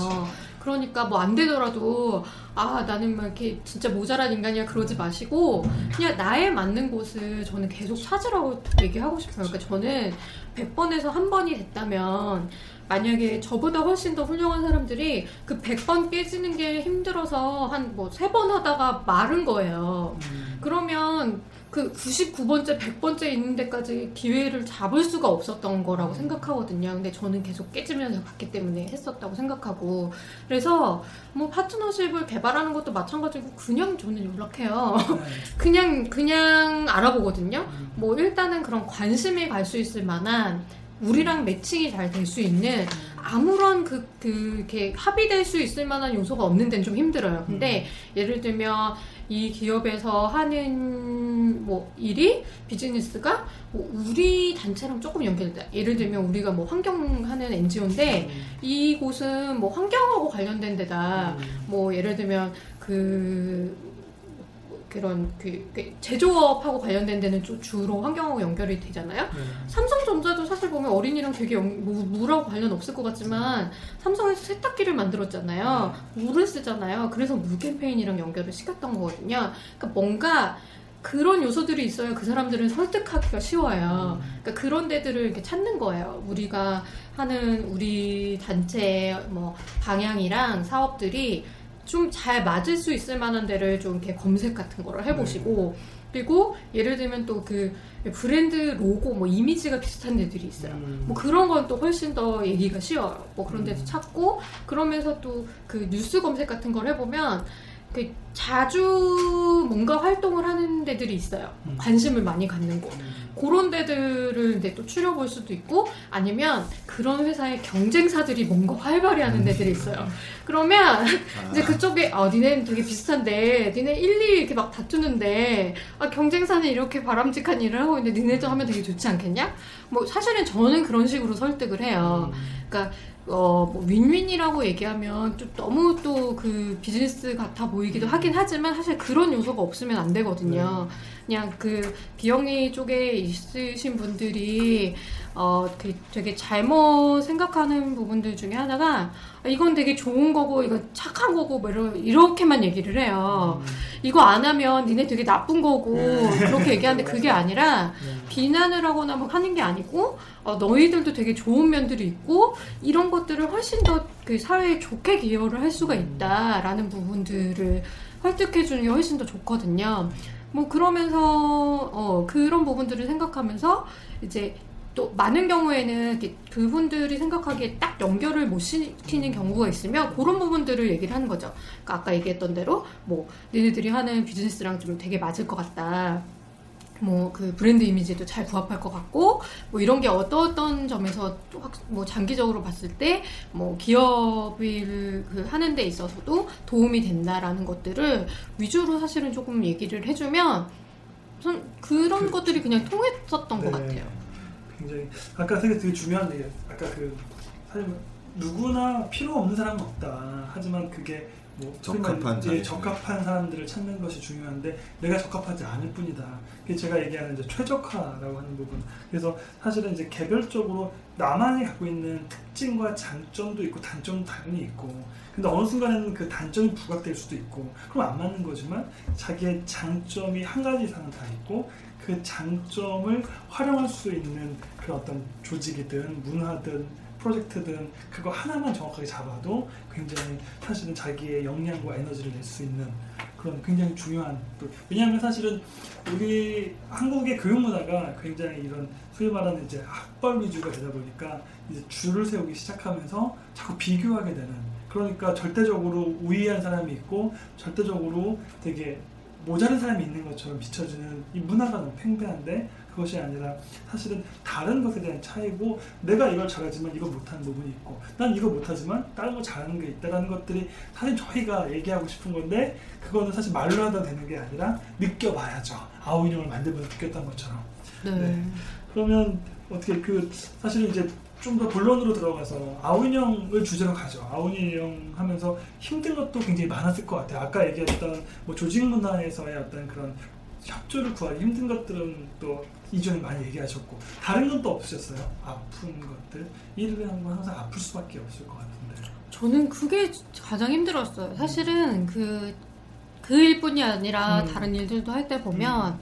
Speaker 2: 그러니까 뭐 안 되더라도 아 나는 막 이렇게 진짜 모자란 인간이야 그러지 마시고 그냥 나에 맞는 곳을 저는 계속 찾으라고 얘기하고 싶어요. 그러니까 저는 100번에서 한 번이 됐다면 만약에 저보다 훨씬 더 훌륭한 사람들이 그 100번 깨지는 게 힘들어서 한 뭐 세 번 하다가 마른 거예요.
Speaker 1: 음.
Speaker 2: 그러면 그 99번째, 100번째 있는 데까지 기회를 잡을 수가 없었던 거라고 생각하거든요. 근데 저는 계속 깨지면서 갔기 때문에 했었다고 생각하고. 그래서 뭐 파트너십을 개발하는 것도 마찬가지고 그냥 저는 연락해요.
Speaker 1: 네.
Speaker 2: 그냥, 그냥 알아보거든요.
Speaker 1: 음.
Speaker 2: 뭐 일단은 그런 관심이 갈 수 있을 만한 우리랑 매칭이 잘 될 수 있는 아무런 그, 그, 이렇게 합의될 수 있을 만한 요소가 없는 데는 좀 힘들어요. 근데 예를 들면 이 기업에서 하는 뭐 일이 비즈니스가 뭐 우리 단체랑 조금 연결돼. 예를 들면 우리가 뭐 환경하는 NGO인데 이곳은 뭐 환경하고 관련된 데다. 뭐 예를 들면 그 그런 그, 그 제조업하고 관련된 데는 주- 주로 환경하고 연결이 되잖아요.
Speaker 1: 네.
Speaker 2: 삼성전자도 사실 보면 어린이랑 되게 연- 무- 물하고 관련 없을 것 같지만 삼성에서 세탁기를 만들었잖아요. 물을 쓰잖아요. 그래서 물 캠페인이랑 연결을 시켰던 거거든요. 그러니까 뭔가 그런 요소들이 있어야 그 사람들은 설득하기가 쉬워요. 그러니까 그런 데들을 이렇게 찾는 거예요. 우리가 하는 우리 단체 뭐 방향이랑 사업들이 좀 잘 맞을 수 있을 만한 데를 좀 이렇게 검색 같은 거를 해보시고 그리고 예를 들면 또 그 브랜드 로고 뭐 이미지가 비슷한 데들이 있어요.
Speaker 1: 음.
Speaker 2: 뭐 그런 건 또 훨씬 더 얘기가 쉬워요. 뭐 그런 데도 찾고 그러면서 또 그 뉴스 검색 같은 걸 해보면 그 자주 뭔가 활동을 하는 데들이 있어요.
Speaker 1: 음.
Speaker 2: 관심을 많이 갖는 곳. 그런 데들을 이제 또 추려볼 수도 있고 아니면 그런 회사의 경쟁사들이 뭔가 활발히 하는 데들이 있어요. 그러면 이제 그쪽에 아 니네는 되게 비슷한데 니네 1, 2 이렇게 막 다투는데 아 경쟁사는 이렇게 바람직한 일을 하고 있는데 니네도 하면 되게 좋지 않겠냐? 뭐 사실은 저는 그런 식으로 설득을 해요. 그러니까 어, 뭐 윈윈이라고 얘기하면 좀 너무 또 그 비즈니스 같아 보이기도 하긴 하지만 사실 그런 요소가 없으면 안 되거든요. 그냥 그 비영리 쪽에 있으신 분들이 어, 그 되게 잘못 생각하는 부분들 중에 하나가 아, 이건 되게 좋은 거고 이건 착한 거고 뭐 이렇게만 얘기를 해요. 이거 안 하면 니네 되게 나쁜 거고 그렇게 얘기하는데 그게 아니라 비난을 하거나 뭐 하는 게 아니고 어, 너희들도 되게 좋은 면들이 있고 이런 것들을 훨씬 더 그 사회에 좋게 기여를 할 수가 있다라는 부분들을 설득해 주는 게 훨씬 더 좋거든요. 뭐 그러면서 어, 그런 부분들을 생각하면서 이제 또 많은 경우에는 그분들이 생각하기에 딱 연결을 못 시키는 경우가 있으면 그런 부분들을 얘기를 하는 거죠. 그러니까 아까 얘기했던 대로 뭐 니네들이 하는 비즈니스랑 좀 되게 맞을 것 같다. 뭐 그 브랜드 이미지도 잘 부합할 것 같고 뭐 이런 게 어떤 점에서 뭐 장기적으로 봤을 때 뭐 기업을 그 하는 데 있어서도 도움이 된다라는 것들을 위주로 사실은 조금 얘기를 해주면 전 그런
Speaker 1: 그-
Speaker 2: 것들이 그냥 통했었던 것
Speaker 1: 네.
Speaker 2: 같아요.
Speaker 1: 굉장히 아까 되게 되게 중요한 얘기 아까 그 사실 누구나 필요 없는 사람은 없다 하지만 그게 뭐
Speaker 3: 적합한
Speaker 1: 예. 적합한 사람들을 찾는 것이 중요한데 내가 적합하지 않을 뿐이다 그게 제가 얘기하는 이제 최적화라고 하는 부분 그래서 사실은 이제 개별적으로 나만이 갖고 있는 특징과 장점도 있고 단점도 당연히 있고 근데 어느 순간에는 그 단점이 부각될 수도 있고 그럼 안 맞는 거지만 자기의 장점이 한 가지 이상은 다 있고 그 장점을 활용할 수 있는 그런 어떤 조직이든 문화든 프로젝트든 그거 하나만 정확하게 잡아도 굉장히 사실은 자기의 역량과 에너지를 낼 수 있는 그런 굉장히 중요한 또 왜냐하면 사실은 우리 한국의 교육 문화가 굉장히 이런 소위 말하는 이제 학벌 위주가 되다 보니까 이제 줄을 세우기 시작하면서 자꾸 비교하게 되는 그러니까 절대적으로 우위한 사람이 있고 절대적으로 되게 모자른 사람이 있는 것처럼 비춰지는 이 문화가 너무 팽배한데 그것이 아니라 사실은 다른 것에 대한 차이고 내가 이걸 잘하지만 이걸 못하는 부분이 있고 난 이거 못하지만 다른 거 잘하는 게 있다라는 것들이 사실 저희가 얘기하고 싶은 건데 그거는 사실 말로 하다 되는 게 아니라 느껴봐야죠 아우 인형을 만들면서 느꼈던 것처럼
Speaker 2: 네.
Speaker 1: 네. 그러면 어떻게 그 사실은 이제 좀더 본론으로 들어가서 아우인형을 주제로 가죠. 아우인형 하면서 힘든 것도 굉장히 많았을 것 같아요. 아까 얘기했던 뭐 조직 문화에서의 어떤 그런 협조를 구하기 힘든 것들은 또 이전에 많이 얘기하셨고 다른 건 또 없으셨어요? 아픈 것들 일을 하는 건 항상 아플 수밖에 없을 것 같은데.
Speaker 2: 저는 그게 가장 힘들었어요. 사실은 그, 그 일뿐이 아니라
Speaker 1: 음.
Speaker 2: 다른 일들도 할 때 보면,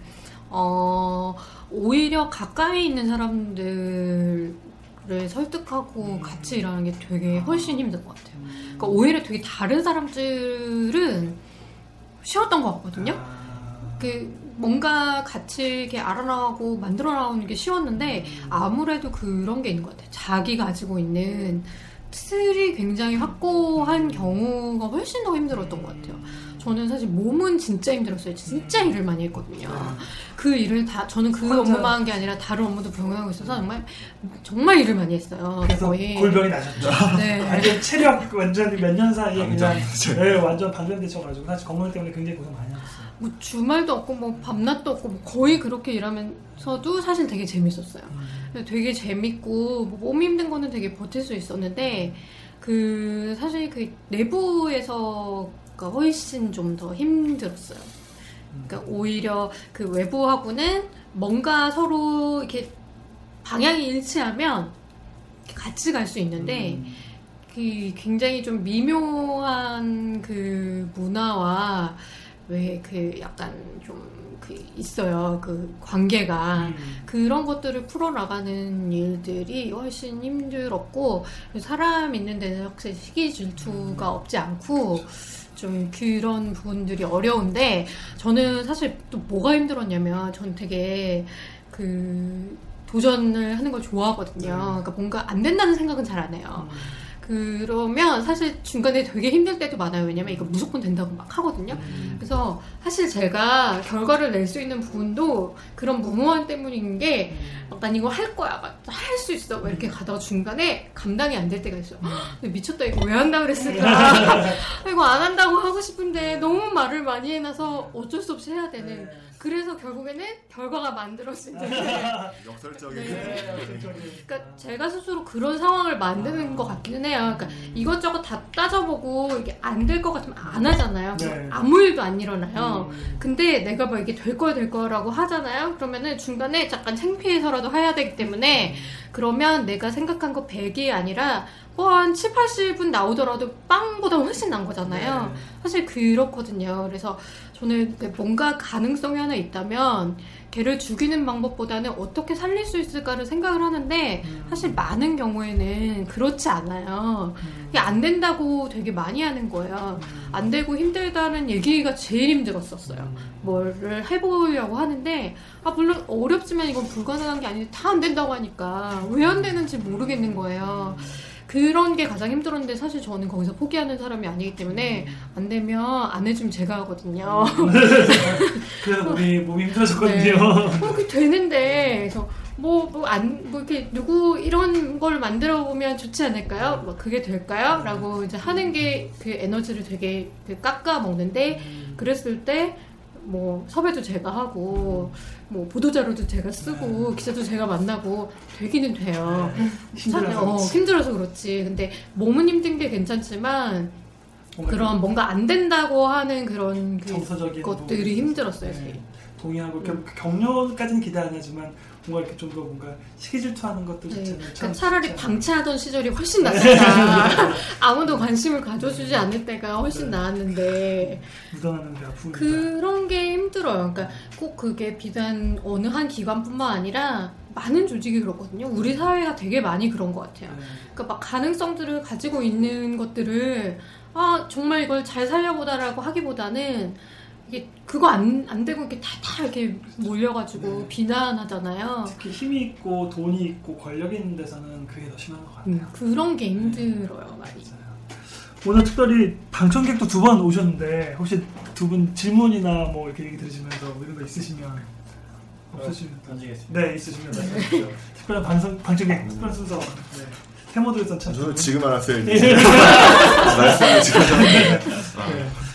Speaker 2: 어, 오히려 가까이 있는 사람들을 설득하고
Speaker 1: 음.
Speaker 2: 같이 일하는 게 되게 훨씬 힘든 것 같아요. 그러니까 오히려 되게 다른 사람들은 쉬웠던 것 같거든요.
Speaker 1: 아,
Speaker 2: 그 뭔가 같이 이렇게 알아나가고 만들어 나오는 게 쉬웠는데 아무래도 그런 게 있는 것 같아요. 자기 가지고 있는 틀이 굉장히 확고한 경우가 훨씬 더 힘들었던 것 같아요. 저는 사실 몸은 진짜 힘들었어요. 진짜
Speaker 1: 음.
Speaker 2: 일을 많이 했거든요.
Speaker 1: 네.
Speaker 2: 그 일을 다 저는 그
Speaker 1: 혼자-
Speaker 2: 업무만 한 게 아니라 다른 업무도 병행하고 있어서 정말 정말 일을 많이 했어요.
Speaker 1: 그래서
Speaker 2: 거의
Speaker 1: 골병이 나셨죠.
Speaker 2: 네.
Speaker 1: 완전 체력 완전 몇년 사이에. 그냥 네, 완전 방전되셔가지고 사실 건강 때문에 굉장히 고생 많이 하셨어요.
Speaker 2: 뭐 주말도 없고 뭐 밤낮도 없고 뭐 거의 그렇게 일하면서도 사실 되게 재밌었어요.
Speaker 1: 음.
Speaker 2: 되게 재밌고 뭐 몸이 힘든 거는 되게 버틸 수 있었는데 그 사실 그 내부에서가 훨씬 좀 더 힘들었어요. 그러니까 오히려 그 외부하고는 뭔가 서로 이렇게 방향이 일치하면 같이 갈 수 있는데
Speaker 1: 음.
Speaker 2: 그 굉장히 좀 미묘한 그 문화와 왜 그 약간 좀 그 있어요 그 관계가
Speaker 1: 음.
Speaker 2: 그런 것들을 풀어나가는 일들이 훨씬 힘들었고 사람 있는 데는 확실히 시기 질투가 없지 않고 좀 그런 부분들이 어려운데 저는 사실 또 뭐가 힘들었냐면 저는 되게 그 도전을 하는 걸 좋아하거든요. 그러니까 뭔가 안 된다는 생각은 잘 안 해요. 그러면 사실 중간에 되게 힘들 때도 많아요. 왜냐면 이거 무조건 된다고 막 하거든요.
Speaker 1: 음.
Speaker 2: 그래서 사실 제가 결과를 낼 수 있는 부분도 그런 무모함 때문인 게, 막난 이거 할 거야. 할 수 있어. 막 이렇게 가다가 중간에 감당이 안 될 때가 있어요. 미쳤다. 이거 왜 한다 그랬을까? 아, 이거 안 한다고 하고 싶은데 너무 말을 많이 해놔서 어쩔 수 없이 해야 되는. 그래서 결국에는 결과가 만들어지는.
Speaker 3: 역설적인.
Speaker 1: 네.
Speaker 2: 그러니까 제가 스스로 그런 상황을 만드는 것 같기는 해요. 그러니까 이것저것 다 따져보고 이게 안 될 것 같으면 안 하잖아요.
Speaker 1: 네.
Speaker 2: 아무 일도 안 일어나요.
Speaker 1: 음.
Speaker 2: 근데 내가 뭐 이게 될 거야 될 거라고 하잖아요. 그러면은 중간에 잠깐 창피해서라도 해야 되기 때문에 그러면 내가 생각한 거 100이 아니라 뭐한 7, 80은 나오더라도 빵보다 훨씬 난 거잖아요.
Speaker 1: 네.
Speaker 2: 사실 그렇거든요. 그래서 저는 뭔가 가능성이 하나 있다면 걔를 죽이는 방법보다는 어떻게 살릴 수 있을까를 생각을 하는데
Speaker 1: 음.
Speaker 2: 사실 많은 경우에는 그렇지 않아요.
Speaker 1: 음.
Speaker 2: 이게 안 된다고 되게 많이 하는 거예요. 안 되고 힘들다는 얘기가 제일 힘들었었어요. 뭐를 해보려고 하는데 아 물론 어렵지만 이건 불가능한 게 아닌데 다 안 된다고 하니까 왜 안 되는지 모르겠는 거예요. 그런 게 가장 힘들었는데 사실 저는 거기서 포기하는 사람이 아니기 때문에 안 되면 안 해주면 제가 하거든요.
Speaker 1: 그래서 몸이 몸이 힘들어졌거든요.
Speaker 2: 네. 어, 그게 되는데 그래서 뭐, 뭐, 안, 뭐, 이렇게, 누구, 이런 걸 만들어 보면 좋지 않을까요? 뭐, 그게 될까요? 라고 이제 하는 게 그 에너지를 되게 그 깎아 먹는데, 그랬을 때, 뭐, 섭외도 제가 하고, 뭐, 보도자료도 제가 쓰고, 기자도 제가 만나고, 되기는 돼요.
Speaker 1: 힘들어서
Speaker 2: 사- 어,
Speaker 1: 그렇지.
Speaker 2: 힘들어서 그렇지. 근데 몸은 힘든 게 괜찮지만,
Speaker 1: 뭔가
Speaker 2: 그런 뭔가 안 된다고 하는 그런 그
Speaker 1: 정서적인
Speaker 2: 것들이
Speaker 1: 부분이
Speaker 2: 힘들었어요,
Speaker 1: 네. 동의하고 겨- 격려까지는 기대 안 하지만 뭔가 이렇게 좀 더 뭔가 시기 질투하는 것들
Speaker 2: 네,
Speaker 1: 자체는
Speaker 2: 그러니까
Speaker 1: 참
Speaker 2: 차라리 방치하던 시절이 훨씬 낫다. 아무도 관심을 가져주지 않을 때가 훨씬
Speaker 1: 네.
Speaker 2: 나았는데
Speaker 1: 묻어나는 게 아프니까
Speaker 2: 그런 게 힘들어요. 그러니까 꼭 그게 비단 어느 한 기관뿐만 아니라 많은 조직이 그렇거든요. 우리 사회가 되게 많이 그런 것 같아요.
Speaker 1: 네.
Speaker 2: 그러니까 막 가능성들을 가지고 있는 것들을 아 정말 이걸 잘 살려보다라고 하기보다는 이게 그거 안, 안 되고 이렇게 다, 다 이렇게 몰려가지고
Speaker 1: 네.
Speaker 2: 비난하잖아요.
Speaker 1: 특히 힘이 있고 돈이 있고 권력이 있는 데서는 그게 더 심한 것 같아요.
Speaker 2: 음, 그런 게 힘들어요, 많이.
Speaker 1: 맞아요. 오늘 특별히 방청객도 두 번 오셨는데 혹시 두 분 질문이나 뭐 이렇게 얘기 들으시면서 뭐 이런 거 있으시면 없으시면
Speaker 4: 던지겠습니다.
Speaker 1: 네 있으시면 말씀해주세요. 특별한 방송 방청객 특별 순서 네. 테모드에선 참
Speaker 3: 저는 지금 알았어요.
Speaker 1: 예.
Speaker 3: 이제. 말씀을 지금
Speaker 1: 네.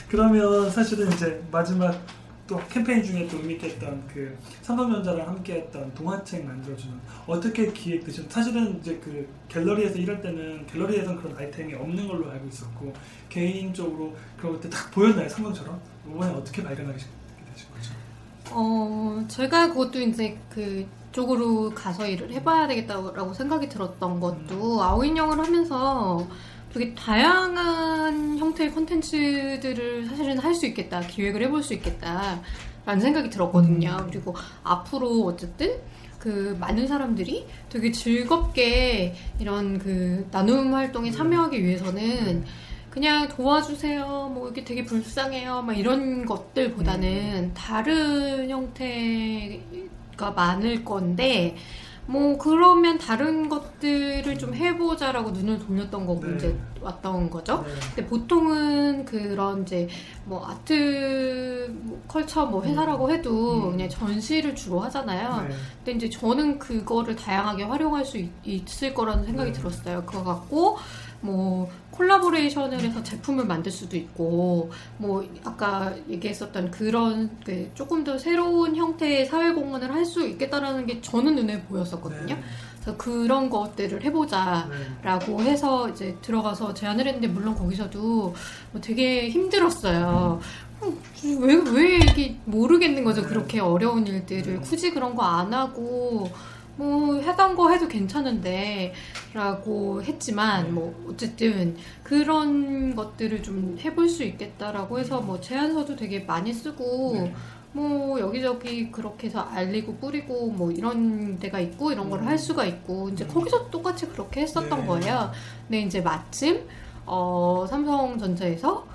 Speaker 1: 그러면 사실은 이제 마지막 또 캠페인 중에 또 의미있게 했던 그 삼성전자랑 함께했던 동화책 만들어주는 어떻게 기획되신 사실은 이제 그 갤러리에서 일할 때는 갤러리에선 그런 아이템이 없는 걸로 알고 있었고 개인적으로 그런 것들 딱 보였나요? 삼성처럼? 이번에 어떻게 발견하게 되신 거죠?
Speaker 2: 어, 제가 그것도 이제 그 쪽으로 가서 일을 해봐야 되겠다고 생각이 들었던 것도 아우인영을 하면서 되게 다양한 형태의 콘텐츠들을 사실은 할 수 있겠다, 기획을 해볼 수 있겠다, 라는 생각이 들었거든요. 그리고 앞으로 어쨌든 그 많은 사람들이 되게 즐겁게 이런 그 나눔 활동에 참여하기 위해서는 그냥 도와주세요. 뭐 이게 되게 불쌍해요. 막 이런 것들보다는 다른 형태가 많을 건데 뭐 그러면 다른 것들을 좀 해보자라고 눈을 돌렸던 거고
Speaker 1: 네.
Speaker 2: 이제 왔던 거죠.
Speaker 1: 네.
Speaker 2: 근데 보통은 그런 이제 뭐 아트 뭐 컬처 뭐 회사라고 해도
Speaker 1: 음.
Speaker 2: 그냥 전시를 주로 하잖아요.
Speaker 1: 네.
Speaker 2: 근데 이제 저는 그거를 다양하게 활용할 수 있, 있을 거라는 생각이
Speaker 1: 네.
Speaker 2: 들었어요. 그거 갖고 뭐 콜라보레이션을 해서 제품을 만들 수도 있고 뭐 아까 얘기했었던 그런 그 조금 더 새로운 형태의 사회 공헌을 할 수 있겠다라는 게 저는 눈에 보였었거든요.
Speaker 1: 네.
Speaker 2: 그래서 그런 것들을 해보자.
Speaker 1: 네.
Speaker 2: 라고 해서 이제 들어가서 제안을 했는데 물론 거기서도 뭐 되게 힘들었어요. 음, 왜, 왜 이게 모르겠는 거죠.
Speaker 1: 네.
Speaker 2: 그렇게 어려운 일들을
Speaker 1: 네.
Speaker 2: 굳이 그런 거 안 하고 뭐 해당 거 해도 괜찮은데 라고 했지만
Speaker 1: 네.
Speaker 2: 뭐 어쨌든 그런 것들을 좀 해볼 수 있겠다라고 해서 뭐 제안서도 되게 많이 쓰고
Speaker 1: 네.
Speaker 2: 뭐 여기저기 그렇게 해서 알리고 뿌리고 뭐 이런 데가 있고 이런 걸
Speaker 1: 음.
Speaker 2: 할 수가 있고 이제
Speaker 1: 음.
Speaker 2: 거기서 똑같이 그렇게 했었던
Speaker 1: 네.
Speaker 2: 거예요. 근데 이제 마침 어, 삼성전자에서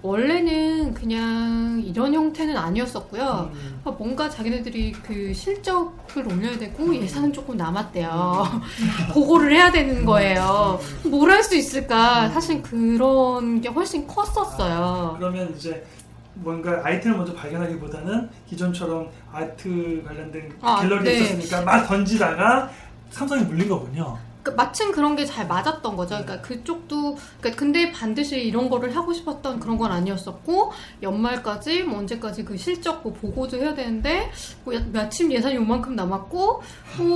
Speaker 2: 원래는 그냥 이런 형태는 아니었었고요.
Speaker 1: 음.
Speaker 2: 아, 뭔가 자기네들이 그 실적을 올려야 되고 예산은 조금 남았대요. 그거를 해야 되는 거예요. 뭘 할 수 있을까? 사실 그런 게 훨씬 컸었어요.
Speaker 1: 그러면 이제 뭔가 아이템을 먼저 발견하기보다는 기존처럼 아트 관련된
Speaker 2: 아,
Speaker 1: 갤러리에
Speaker 2: 네.
Speaker 1: 있었으니까 막 던지다가 삼성이 물린 거군요.
Speaker 2: 그 마침 그런 게 잘 맞았던 거죠. 그러니까 그쪽도 그러니까 근데 반드시 이런 거를 하고 싶었던 그런 건 아니었었고 연말까지 뭐 언제까지 그 실적 뭐 보고도 해야 되는데 뭐 야- 마침 예산이 요만큼 남았고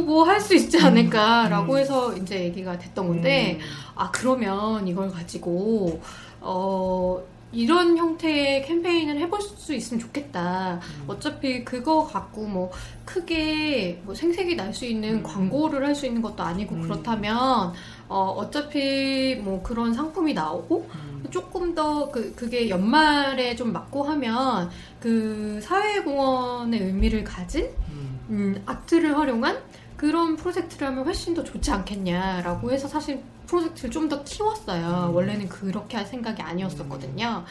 Speaker 2: 뭐 할 수 있지 않을까라고
Speaker 1: 음.
Speaker 2: 해서 이제 얘기가 됐던 건데
Speaker 1: 음.
Speaker 2: 아 그러면 이걸 가지고 어 이런 형태의 캠페인을 해볼 수 있으면 좋겠다.
Speaker 1: 음.
Speaker 2: 어차피 그거 갖고 뭐 크게 뭐 생색이 날 수 있는
Speaker 1: 음.
Speaker 2: 광고를 할 수 있는 것도 아니고
Speaker 1: 음.
Speaker 2: 그렇다면 어 어차피 뭐 그런 상품이 나오고
Speaker 1: 음.
Speaker 2: 조금 더 그, 그게 연말에 좀 맞고 하면 그 사회공헌의 의미를 가진
Speaker 1: 음.
Speaker 2: 음, 아트를 활용한 그런 프로젝트를 하면 훨씬 더 좋지 않겠냐라고 해서 사실 프로젝트를 좀 더 키웠어요.
Speaker 1: 음.
Speaker 2: 원래는 그렇게 할 생각이 아니었었거든요.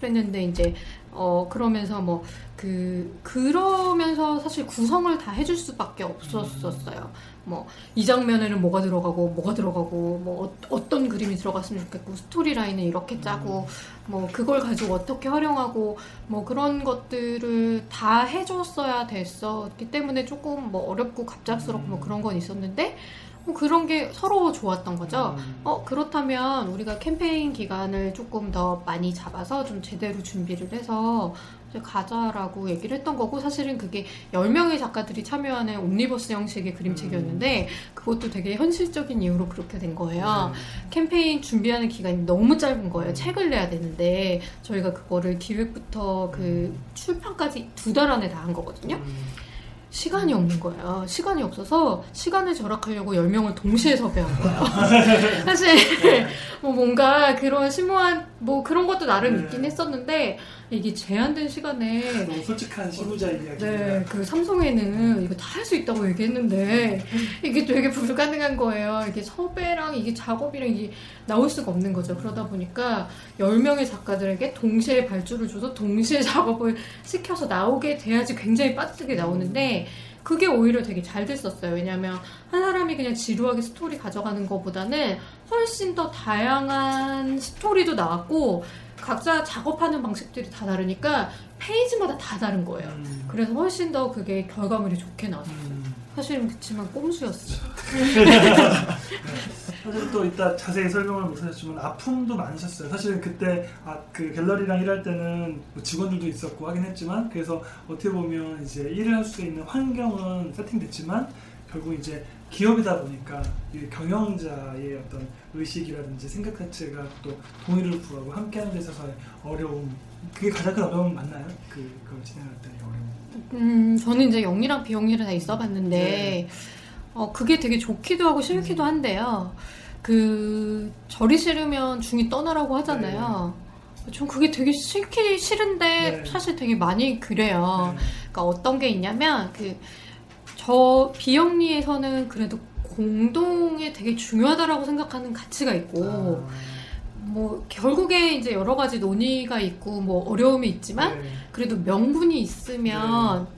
Speaker 2: 그랬는데 이제 어 그러면서 뭐 그 그러면서 사실 구성을 다 해줄 수밖에 없었었어요. 뭐 이 장면에는 뭐가 들어가고 뭐가 들어가고 뭐 어, 떤 그림이 들어갔으면 좋겠고 스토리 라인은 이렇게 짜고 뭐 그걸 가지고 어떻게 활용하고 뭐 그런 것들을 다 해줬어야 됐었기 때문에 조금 뭐 어렵고 갑작스럽고 뭐 그런 건 있었는데 뭐 그런 게 서로 좋았던 거죠.
Speaker 1: 음.
Speaker 2: 어, 그렇다면 우리가 캠페인 기간을 조금 더 많이 잡아서 좀 제대로 준비를 해서 이제 가자라고 얘기를 했던 거고 사실은 그게 10명의 작가들이 참여하는 옴니버스 형식의 그림책이었는데 그것도 되게 현실적인 이유로 그렇게 된 거예요. 캠페인 준비하는 기간이 너무 짧은 거예요. 책을 내야 되는데 저희가 그거를 기획부터 그 출판까지 두 달 안에 다 한 거거든요.
Speaker 1: 음.
Speaker 2: 시간이 없는 거예요. 시간이 없어서 시간을 절약하려고 10명을 동시에 섭외한 거예요. 사실 뭐 뭔가 그런 심오한 뭐 그런 것도 나름
Speaker 1: 네.
Speaker 2: 있긴 했었는데 이게 제한된 시간에
Speaker 1: 너무 솔직한 실무자 이야기.
Speaker 2: 네, 그 삼성에는 이거 다 할 수 있다고 얘기했는데 이게 되게 불가능한 거예요. 이게 섭외랑 이게 작업이랑 이게 나올 수가 없는 거죠. 그러다 보니까 10명의 작가들에게 동시에 발주를 줘서 동시에 작업을 시켜서 나오게 돼야지 굉장히 빠르게 나오는데 그게 오히려 되게 잘 됐었어요. 왜냐하면 한 사람이 그냥 지루하게 스토리 가져가는 것보다는 훨씬 더 다양한 스토리도 나왔고 각자 작업하는 방식들이 다 다르니까 페이지마다 다 다른 거예요.
Speaker 1: 음.
Speaker 2: 그래서 훨씬 더 그게 결과물이 좋게 나왔어요.
Speaker 1: 음.
Speaker 2: 사실은 그렇지만 꼼수였어요.
Speaker 1: 사실 또 이따 자세히 설명을 못 하셨지만 아픔도 많으셨어요. 사실은 그때 아, 그 갤러리랑 일할 때는 뭐 직원들도 있었고 하긴 했지만 그래서 어떻게 보면 이제 일을 할 수 있는 환경은 세팅됐지만 결국 이제 기업이다 보니까 이 경영자의 어떤 의식이라든지 생각 자체가 또 동의를 구하고 함께하는 데 있어서의 어려움 그게 가장 큰 어려움 맞나요? 그 그걸 진행할 때의 어려움.
Speaker 2: 음, 저는 이제 영리랑 비영리를 다 있어봤는데,
Speaker 1: 네.
Speaker 2: 어, 그게 되게 좋기도 하고 싫기도 한데요. 그, 절이 싫으면 중이 떠나라고 하잖아요. 전 그게 되게 싫기 싫은데
Speaker 1: 네.
Speaker 2: 사실 되게 많이 그래요.
Speaker 1: 네.
Speaker 2: 그러니까 어떤 게 있냐면 그 저 비영리에서는 그래도 공동에 되게 중요하다라고 생각하는 가치가 있고
Speaker 1: 아,
Speaker 2: 뭐 결국에 이제 여러 가지 논의가 있고 뭐 어려움이 있지만
Speaker 1: 네.
Speaker 2: 그래도 명분이 있으면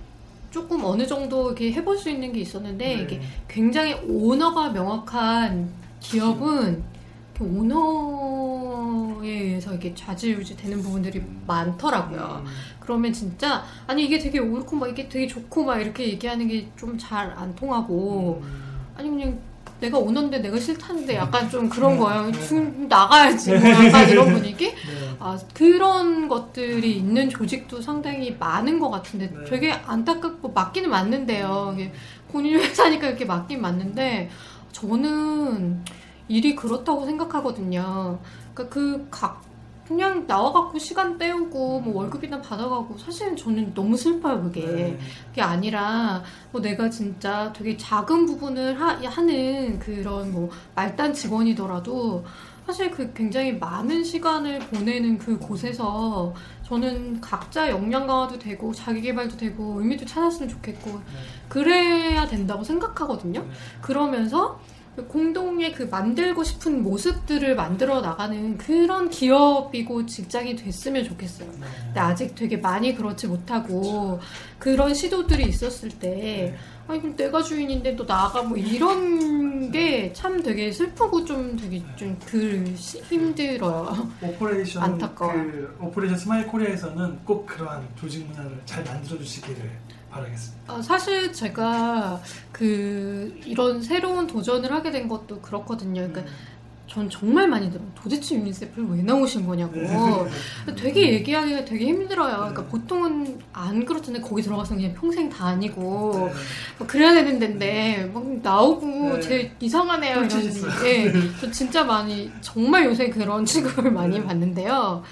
Speaker 2: 조금 어느 정도 이렇게 해볼 수 있는 게 있었는데
Speaker 1: 네.
Speaker 2: 이게 굉장히 오너가 명확한 기업은 오너에 의해서 이렇게 좌지우지 되는 부분들이 많더라고요.
Speaker 1: 음.
Speaker 2: 그러면 진짜 아니 이게 되게 옳고 막 이게 되게 좋고 막 이렇게 얘기하는 게 좀 잘 안 통하고
Speaker 1: 음.
Speaker 2: 아니 그냥 내가 오는데 내가 싫다는데 약간 좀 그런
Speaker 1: 네.
Speaker 2: 거예요.
Speaker 1: 네.
Speaker 2: 좀 나가야지 뭐 약간 이런 분위기.
Speaker 1: 네.
Speaker 2: 아 그런 것들이 있는 조직도 상당히 많은 것 같은데
Speaker 1: 네.
Speaker 2: 되게 안타깝고 맞기는 맞는데요. 이게 본인 회사니까 이렇게 맞긴 맞는데 저는 일이 그렇다고 생각하거든요. 그러니까 그 각 그냥 나와갖고 시간 때우고 뭐 월급이나 받아가고 사실은 저는 너무 슬퍼요 그게.
Speaker 1: 네.
Speaker 2: 그게 아니라 뭐 내가 진짜 되게 작은 부분을 하, 하는 그런 뭐 말단 직원이더라도 사실 그 굉장히 많은 시간을 보내는 그 곳에서 저는 각자 역량 강화도 되고 자기 개발도 되고 의미도 찾았으면 좋겠고
Speaker 1: 네.
Speaker 2: 그래야 된다고 생각하거든요.
Speaker 1: 네.
Speaker 2: 그러면서 공동의 그 만들고 싶은 모습들을 만들어 나가는 그런 기업이고 직장이 됐으면 좋겠어요.
Speaker 1: 네.
Speaker 2: 근데 아직 되게 많이 그렇지 못하고 그런 시도들이 있었을 때 아니 그럼 내가 주인인데 또 나가 뭐 이런 게 참 되게 슬프고 좀 되게 좀그 힘들어요.
Speaker 1: Operation
Speaker 2: 안타까워요.
Speaker 1: 그 Operation Smile Korea에서는 꼭 그러한 조직 문화를 잘 만들어 주시기를 바라겠습니다.
Speaker 2: 어, 사실 제가 그 이런 새로운 도전을 하게 된 것도 그렇거든요. 그러니까
Speaker 1: 음.
Speaker 2: 전 정말 많이 들어요. 도대체 유니세프를 왜 나오신 거냐고.
Speaker 1: 네.
Speaker 2: 되게 얘기하기가 되게 힘들어요. 그러니까
Speaker 1: 네.
Speaker 2: 보통은 안 그렇잖아요. 거기 들어가서 그냥 평생 다니고
Speaker 1: 네.
Speaker 2: 뭐 그래야 되는 데인데 막 나오고
Speaker 1: 네.
Speaker 2: 제 이상하네요 이런. 예, 저 진짜 많이 정말 요새 그런 취급을 많이
Speaker 1: 네.
Speaker 2: 받는데요.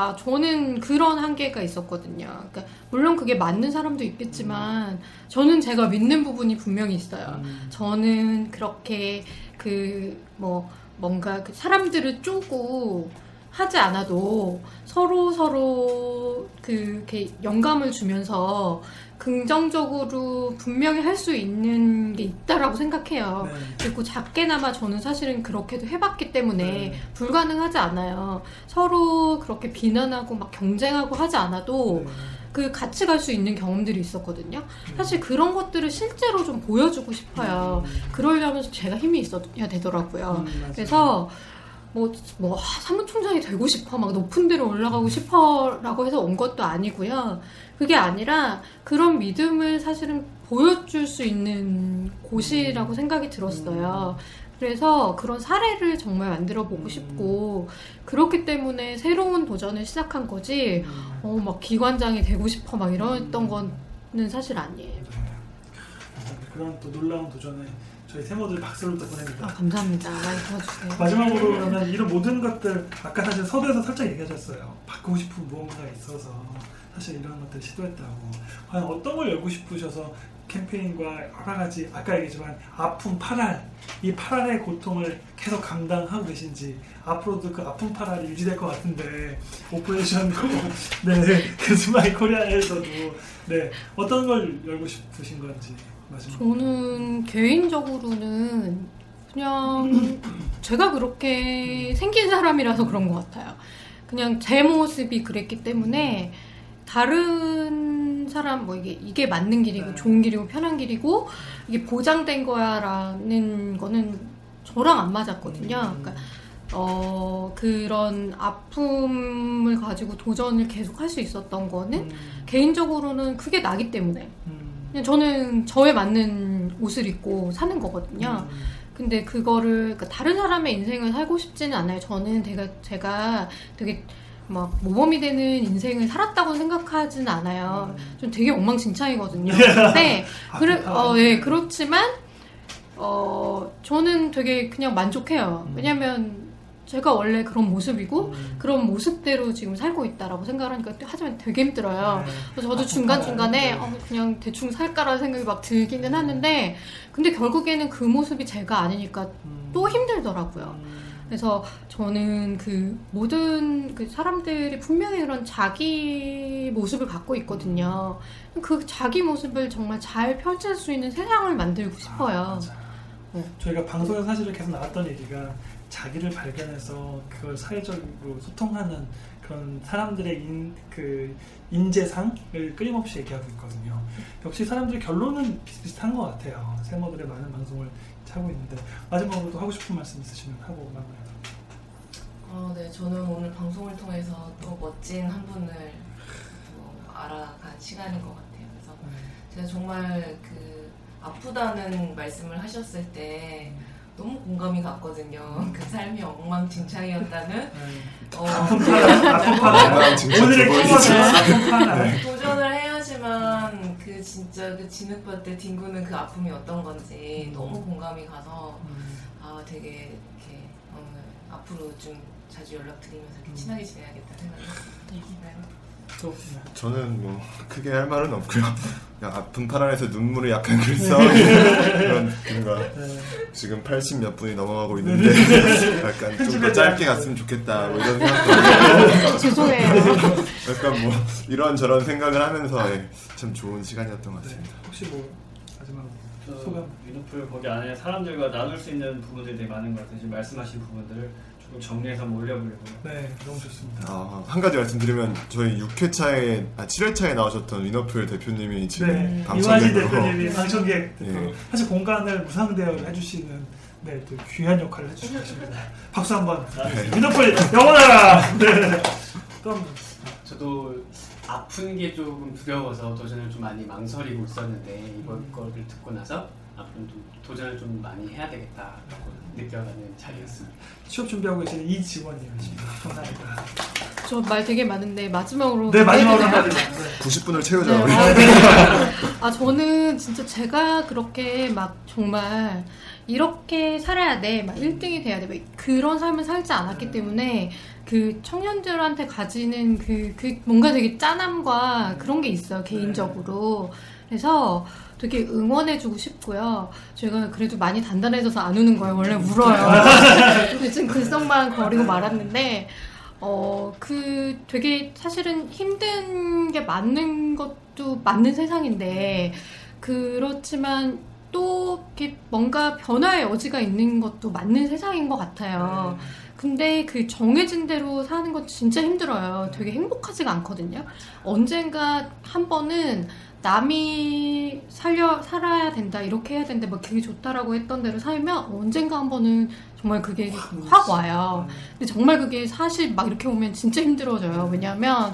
Speaker 2: 아 저는 그런 한계가 있었거든요. 그러니까 물론 그게 맞는 사람도 있겠지만 저는 제가 믿는 부분이 분명히 있어요.
Speaker 1: 음.
Speaker 2: 저는 그렇게 그 뭐 뭔가 그 사람들을 쪼고 하지 않아도 서로 서로 그 영감을 주면서 긍정적으로 분명히 할 수 있는 게 있다라고 생각해요.
Speaker 1: 네.
Speaker 2: 그리고 작게나마 저는 사실은 그렇게도 해봤기 때문에
Speaker 1: 네.
Speaker 2: 불가능하지 않아요. 서로 그렇게 비난하고 막 경쟁하고 하지 않아도
Speaker 1: 네.
Speaker 2: 그 같이 갈 수 있는 경험들이 있었거든요.
Speaker 1: 음.
Speaker 2: 사실 그런 것들을 실제로 좀 보여주고 싶어요. 그러려면 제가 힘이 있어야 되더라고요.
Speaker 1: 음.
Speaker 2: 그래서 뭐, 뭐, 아, 사무총장이 되고 싶어, 막 높은 데로 올라가고 싶어, 라고 해서 온 것도 아니고요. 그게 아니라 그런 믿음을 사실은 보여줄 수 있는 곳이라고 생각이 들었어요. 그래서 그런 사례를 정말 만들어 보고
Speaker 1: 음.
Speaker 2: 싶고, 그렇기 때문에 새로운 도전을 시작한 거지,
Speaker 1: 음.
Speaker 2: 어, 막 기관장이 되고 싶어, 막 이랬던 거는 사실 아니에요.
Speaker 1: 네. 그런 또 놀라운 도전에 저희 세모들 박수를 또 보냅니다.
Speaker 2: 아, 감사합니다. 많이 도와주세요.
Speaker 1: 마지막으로 그러면 이런 모든 것들 아까 사실 서두에서 살짝 얘기하셨어요. 바꾸고 싶은 무언가가 있어서 사실 이런 것들 시도했다고. 과연 어떤 걸 열고 싶으셔서 캠페인과 여러 가지 아까 얘기했지만 아픔 파랄 이 파랄의 고통을 계속 감당하고 계신지 앞으로도 그 아픔 파랄이 유지될 것 같은데 오퍼레이션 네그 스마일 코리아에서도 네 어떤 걸 열고 싶으신 건지 마지막
Speaker 2: 저는 개인적으로는 그냥 제가 그렇게 생긴 사람이라서 그런 것 같아요. 그냥 제 모습이 그랬기 때문에 다른 사람 뭐 이게 이게 맞는 길이고
Speaker 1: 네.
Speaker 2: 좋은 길이고 편한 길이고 이게 보장된 거야라는 거는 저랑 안 맞았거든요. 그러니까 어 그런 아픔을 가지고 도전을 계속 할 수 있었던 거는
Speaker 1: 음,
Speaker 2: 개인적으로는 그게 나기 때문에
Speaker 1: 음,
Speaker 2: 그냥 저는 저에 맞는 옷을 입고 사는 거거든요.
Speaker 1: 음,
Speaker 2: 근데 그거를 그러니까 다른 사람의 인생을 살고 싶지는 않아요. 저는 제가 제가 되게 막 모범이 되는 인생을 살았다고 생각하진 않아요. 좀 되게 엉망진창이거든요. 근데 그래 어, 예, 그렇지만 어 저는 되게 그냥 만족해요.
Speaker 1: 음.
Speaker 2: 왜냐면 제가 원래 그런 모습이고
Speaker 1: 음.
Speaker 2: 그런 모습대로 지금 살고 있다라고 생각을 하니까 하지만 되게 힘들어요.
Speaker 1: 네.
Speaker 2: 그래서 저도
Speaker 1: 아,
Speaker 2: 중간 중간에
Speaker 1: 네.
Speaker 2: 어, 그냥 대충 살까라는 생각이 막 들기는 하는데 근데 결국에는 그 모습이 제가 아니니까
Speaker 1: 음.
Speaker 2: 또 힘들더라고요.
Speaker 1: 음.
Speaker 2: 그래서 저는 그 모든 그 사람들이 분명히 그런 자기 모습을 갖고 있거든요. 그 자기 모습을 정말 잘 펼칠 수 있는 세상을 만들고 싶어요.
Speaker 1: 아.
Speaker 2: 네.
Speaker 1: 저희가 방송에서 사실은 계속 나왔던 얘기가 자기를 발견해서 그걸 사회적으로 소통하는 그런 사람들의 인, 그 인재상을 끊임없이 얘기하고 있거든요. 역시 사람들의 결론은 비슷비슷한 것 같아요. 세모들의 많은 방송을 하고 있는데 마지막으로도 하고 싶은 말씀 있으시면 하고 마무리하도록.
Speaker 4: 어, 네, 저는 오늘 방송을 통해서 또 멋진 한 분을 또 알아간 시간인 것 같아요. 그래서 제가 정말 그 아프다는 말씀을 하셨을 때 너무 공감이 갔거든요. 그 삶이 엉망진창이었다는 어,
Speaker 1: 아픈 파라, 아픈 파라.
Speaker 3: 엉망진창
Speaker 1: 오늘의
Speaker 3: 두
Speaker 1: 키워드
Speaker 3: 번이죠.
Speaker 1: 아픈 파라.
Speaker 4: 도전을 해야지만 그 진짜 그 진흙밭 때 뒹구는 그 아픔이 어떤 건지 너무 공감이 가서 아 되게 이렇게 어, 앞으로 좀 자주 연락드리면서 이렇게 친하게 지내야겠다 생각했습니다. 네.
Speaker 1: 또
Speaker 3: 저는 뭐 크게 할 말은 없고요. 그냥 아픈 파란에서 눈물이 약간 글썽 그런 뭔가
Speaker 1: 네.
Speaker 3: 지금 80 몇 분이 넘어가고 있는데 약간 좀 더 짧게 갔으면 좋겠다 뭐 이런 생각도 하고
Speaker 2: 죄송해요.
Speaker 3: 약간 뭐 이런 저런 생각을 하면서 예, 참 좋은 시간이었던 것
Speaker 1: 네.
Speaker 3: 같습니다.
Speaker 1: 혹시 뭐 마지막으로
Speaker 5: 저
Speaker 1: 소감.
Speaker 5: 위너풀 거기 안에 사람들과 나눌 수 있는 부분들이 되게 많은 것 같아요. 지금 말씀하신 부분들을 정리해서 한번 올려보려고요.
Speaker 1: 네, 너무 좋습니다.
Speaker 3: 아, 한 가지 말씀드리면 저희 6회차에 아 7회차에 나오셨던 위너풀 대표님이 지금
Speaker 1: 네, 이화지 대표님이 방청객 대표
Speaker 3: 예.
Speaker 1: 사실 공간을 무상대여를 해주시는 네, 또 귀한 역할을 해주시고 계십니다. 박수 한번. 민호풀 영원하라. 네. 또 한 번.
Speaker 6: 저도 아픈 게 조금 두려워서 도전을 좀 많이 망설이고 있었는데 이번 거를 듣고 나서 앞으로 좀 도전을 좀 많이 해야 되겠다라고 느껴가는 자리였습니다.
Speaker 1: 취업 준비하고 계시는 이 직원님이십니다. 감사합니다.
Speaker 2: 저 말 되게 많은데 마지막으로
Speaker 1: 네, 마지막으로 한마디.
Speaker 2: 돼요?
Speaker 1: 네.
Speaker 3: 90분을 채우자
Speaker 2: 네,
Speaker 3: 우리.
Speaker 2: 아, 네. 아, 저는 진짜 제가 그렇게 막 정말 이렇게 살아야 돼, 막 1등이 돼야 돼, 막 그런 삶을 살지 않았기 때문에 그 청년들한테 가지는 그, 그 뭔가 되게 짠함과 그런 게 있어요, 개인적으로. 그래서 되게 응원해주고 싶고요. 제가 그래도 많이 단단해져서 안 우는 거예요. 원래 울어요. 지금 글썽만 거리고 말았는데, 어, 그 되게 사실은 힘든 게 맞는 것도 맞는 세상인데, 그렇지만 또 이렇게 뭔가 변화의 여지가 있는 것도 맞는 세상인 것 같아요. 근데 그 정해진 대로 사는 건 진짜 힘들어요. 되게 행복하지가 않거든요. 언젠가 한 번은 남이 살려 살아야 된다 이렇게 해야 된다 뭐 그게 좋다라고 했던 대로 살면 언젠가 한 번은 정말 그게 확 와요. 근데 정말 그게 사실 막 이렇게 오면 진짜 힘들어져요. 왜냐하면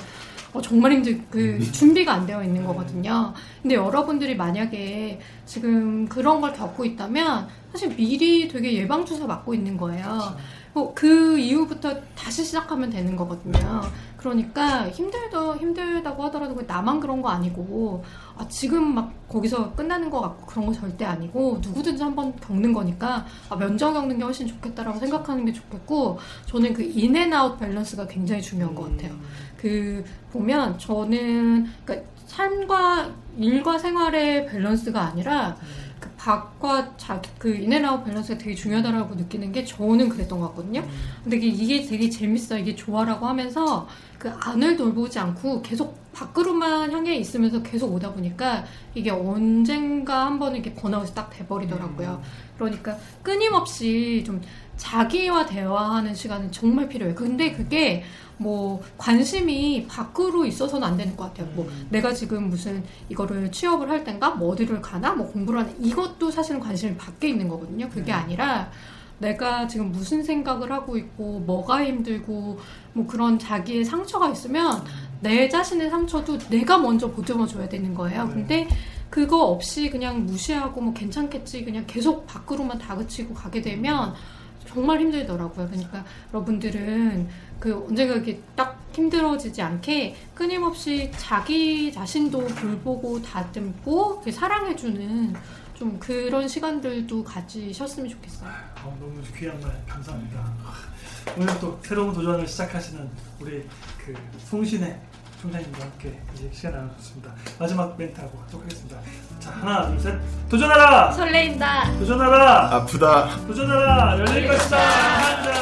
Speaker 2: 어, 정말 힘들 그 준비가 안 되어 있는 거거든요. 근데 여러분들이 만약에 지금 그런 걸 겪고 있다면 사실 미리 되게 예방 주사 맞고 있는 거예요. 어, 그 이후부터 다시 시작하면 되는 거거든요. 그러니까 힘들더 힘들다고 하더라도 그 나만 그런 거 아니고 아, 지금 막 거기서 끝나는 것 같고 그런 거 절대 아니고 누구든지 한번 겪는 거니까 아, 먼저 겪는 게 훨씬 좋겠다라고 생각하는 게 좋겠고 저는 그 in and out 밸런스가 굉장히 중요한 것 같아요. 그 보면 저는 그러니까 삶과 일과 생활의 밸런스가 아니라 그 밖과 자기 그 in and out 밸런스가 되게 중요하다라고 느끼는 게 저는 그랬던 것 같거든요. 근데 이게, 되게 재밌어 이게 좋아라고 하면서 그 안을 돌보지 않고 계속 밖으로만 향해 있으면서 계속 오다 보니까 이게 언젠가 한 번은 이렇게 번아웃이 딱 돼버리더라고요. 그러니까 끊임없이 좀 자기와 대화하는 시간은 정말 필요해요. 근데 그게 뭐 관심이 밖으로 있어서는 안 되는 것 같아요. 뭐 내가 지금 무슨 이거를 취업을 할 땐가 뭐 어디를 가나 뭐 공부를 하나 이것도 사실은 관심이 밖에 있는 거거든요. 그게 아니라 내가 지금 무슨 생각을 하고 있고 뭐가 힘들고 뭐 그런 자기의 상처가 있으면 내 자신의 상처도 내가 먼저 보듬어 줘야 되는 거예요. 근데 그거 없이 그냥 무시하고 뭐 괜찮겠지 그냥 계속 밖으로만 다그치고 가게 되면 정말 힘들더라고요. 그러니까 여러분들은 그 언젠가 이렇게 딱 힘들어지지 않게 끊임없이 자기 자신도 돌보고 다듬고 사랑해주는 좀 그런 시간들도 가지셨으면 좋겠어요.
Speaker 1: 어, 너무 귀한 말 감사합니다. 오늘 또 새로운 도전을 시작하시는 우리 그 송신의 총장님과 함께 이제 시간 나눴습니다. 마지막 멘트 하고 하도록 하겠습니다. 자 하나 둘 셋. 도전하라!
Speaker 2: 설레인다.
Speaker 1: 도전하라!
Speaker 3: 아프다.
Speaker 1: 도전하라! 열릴 것이다! 한자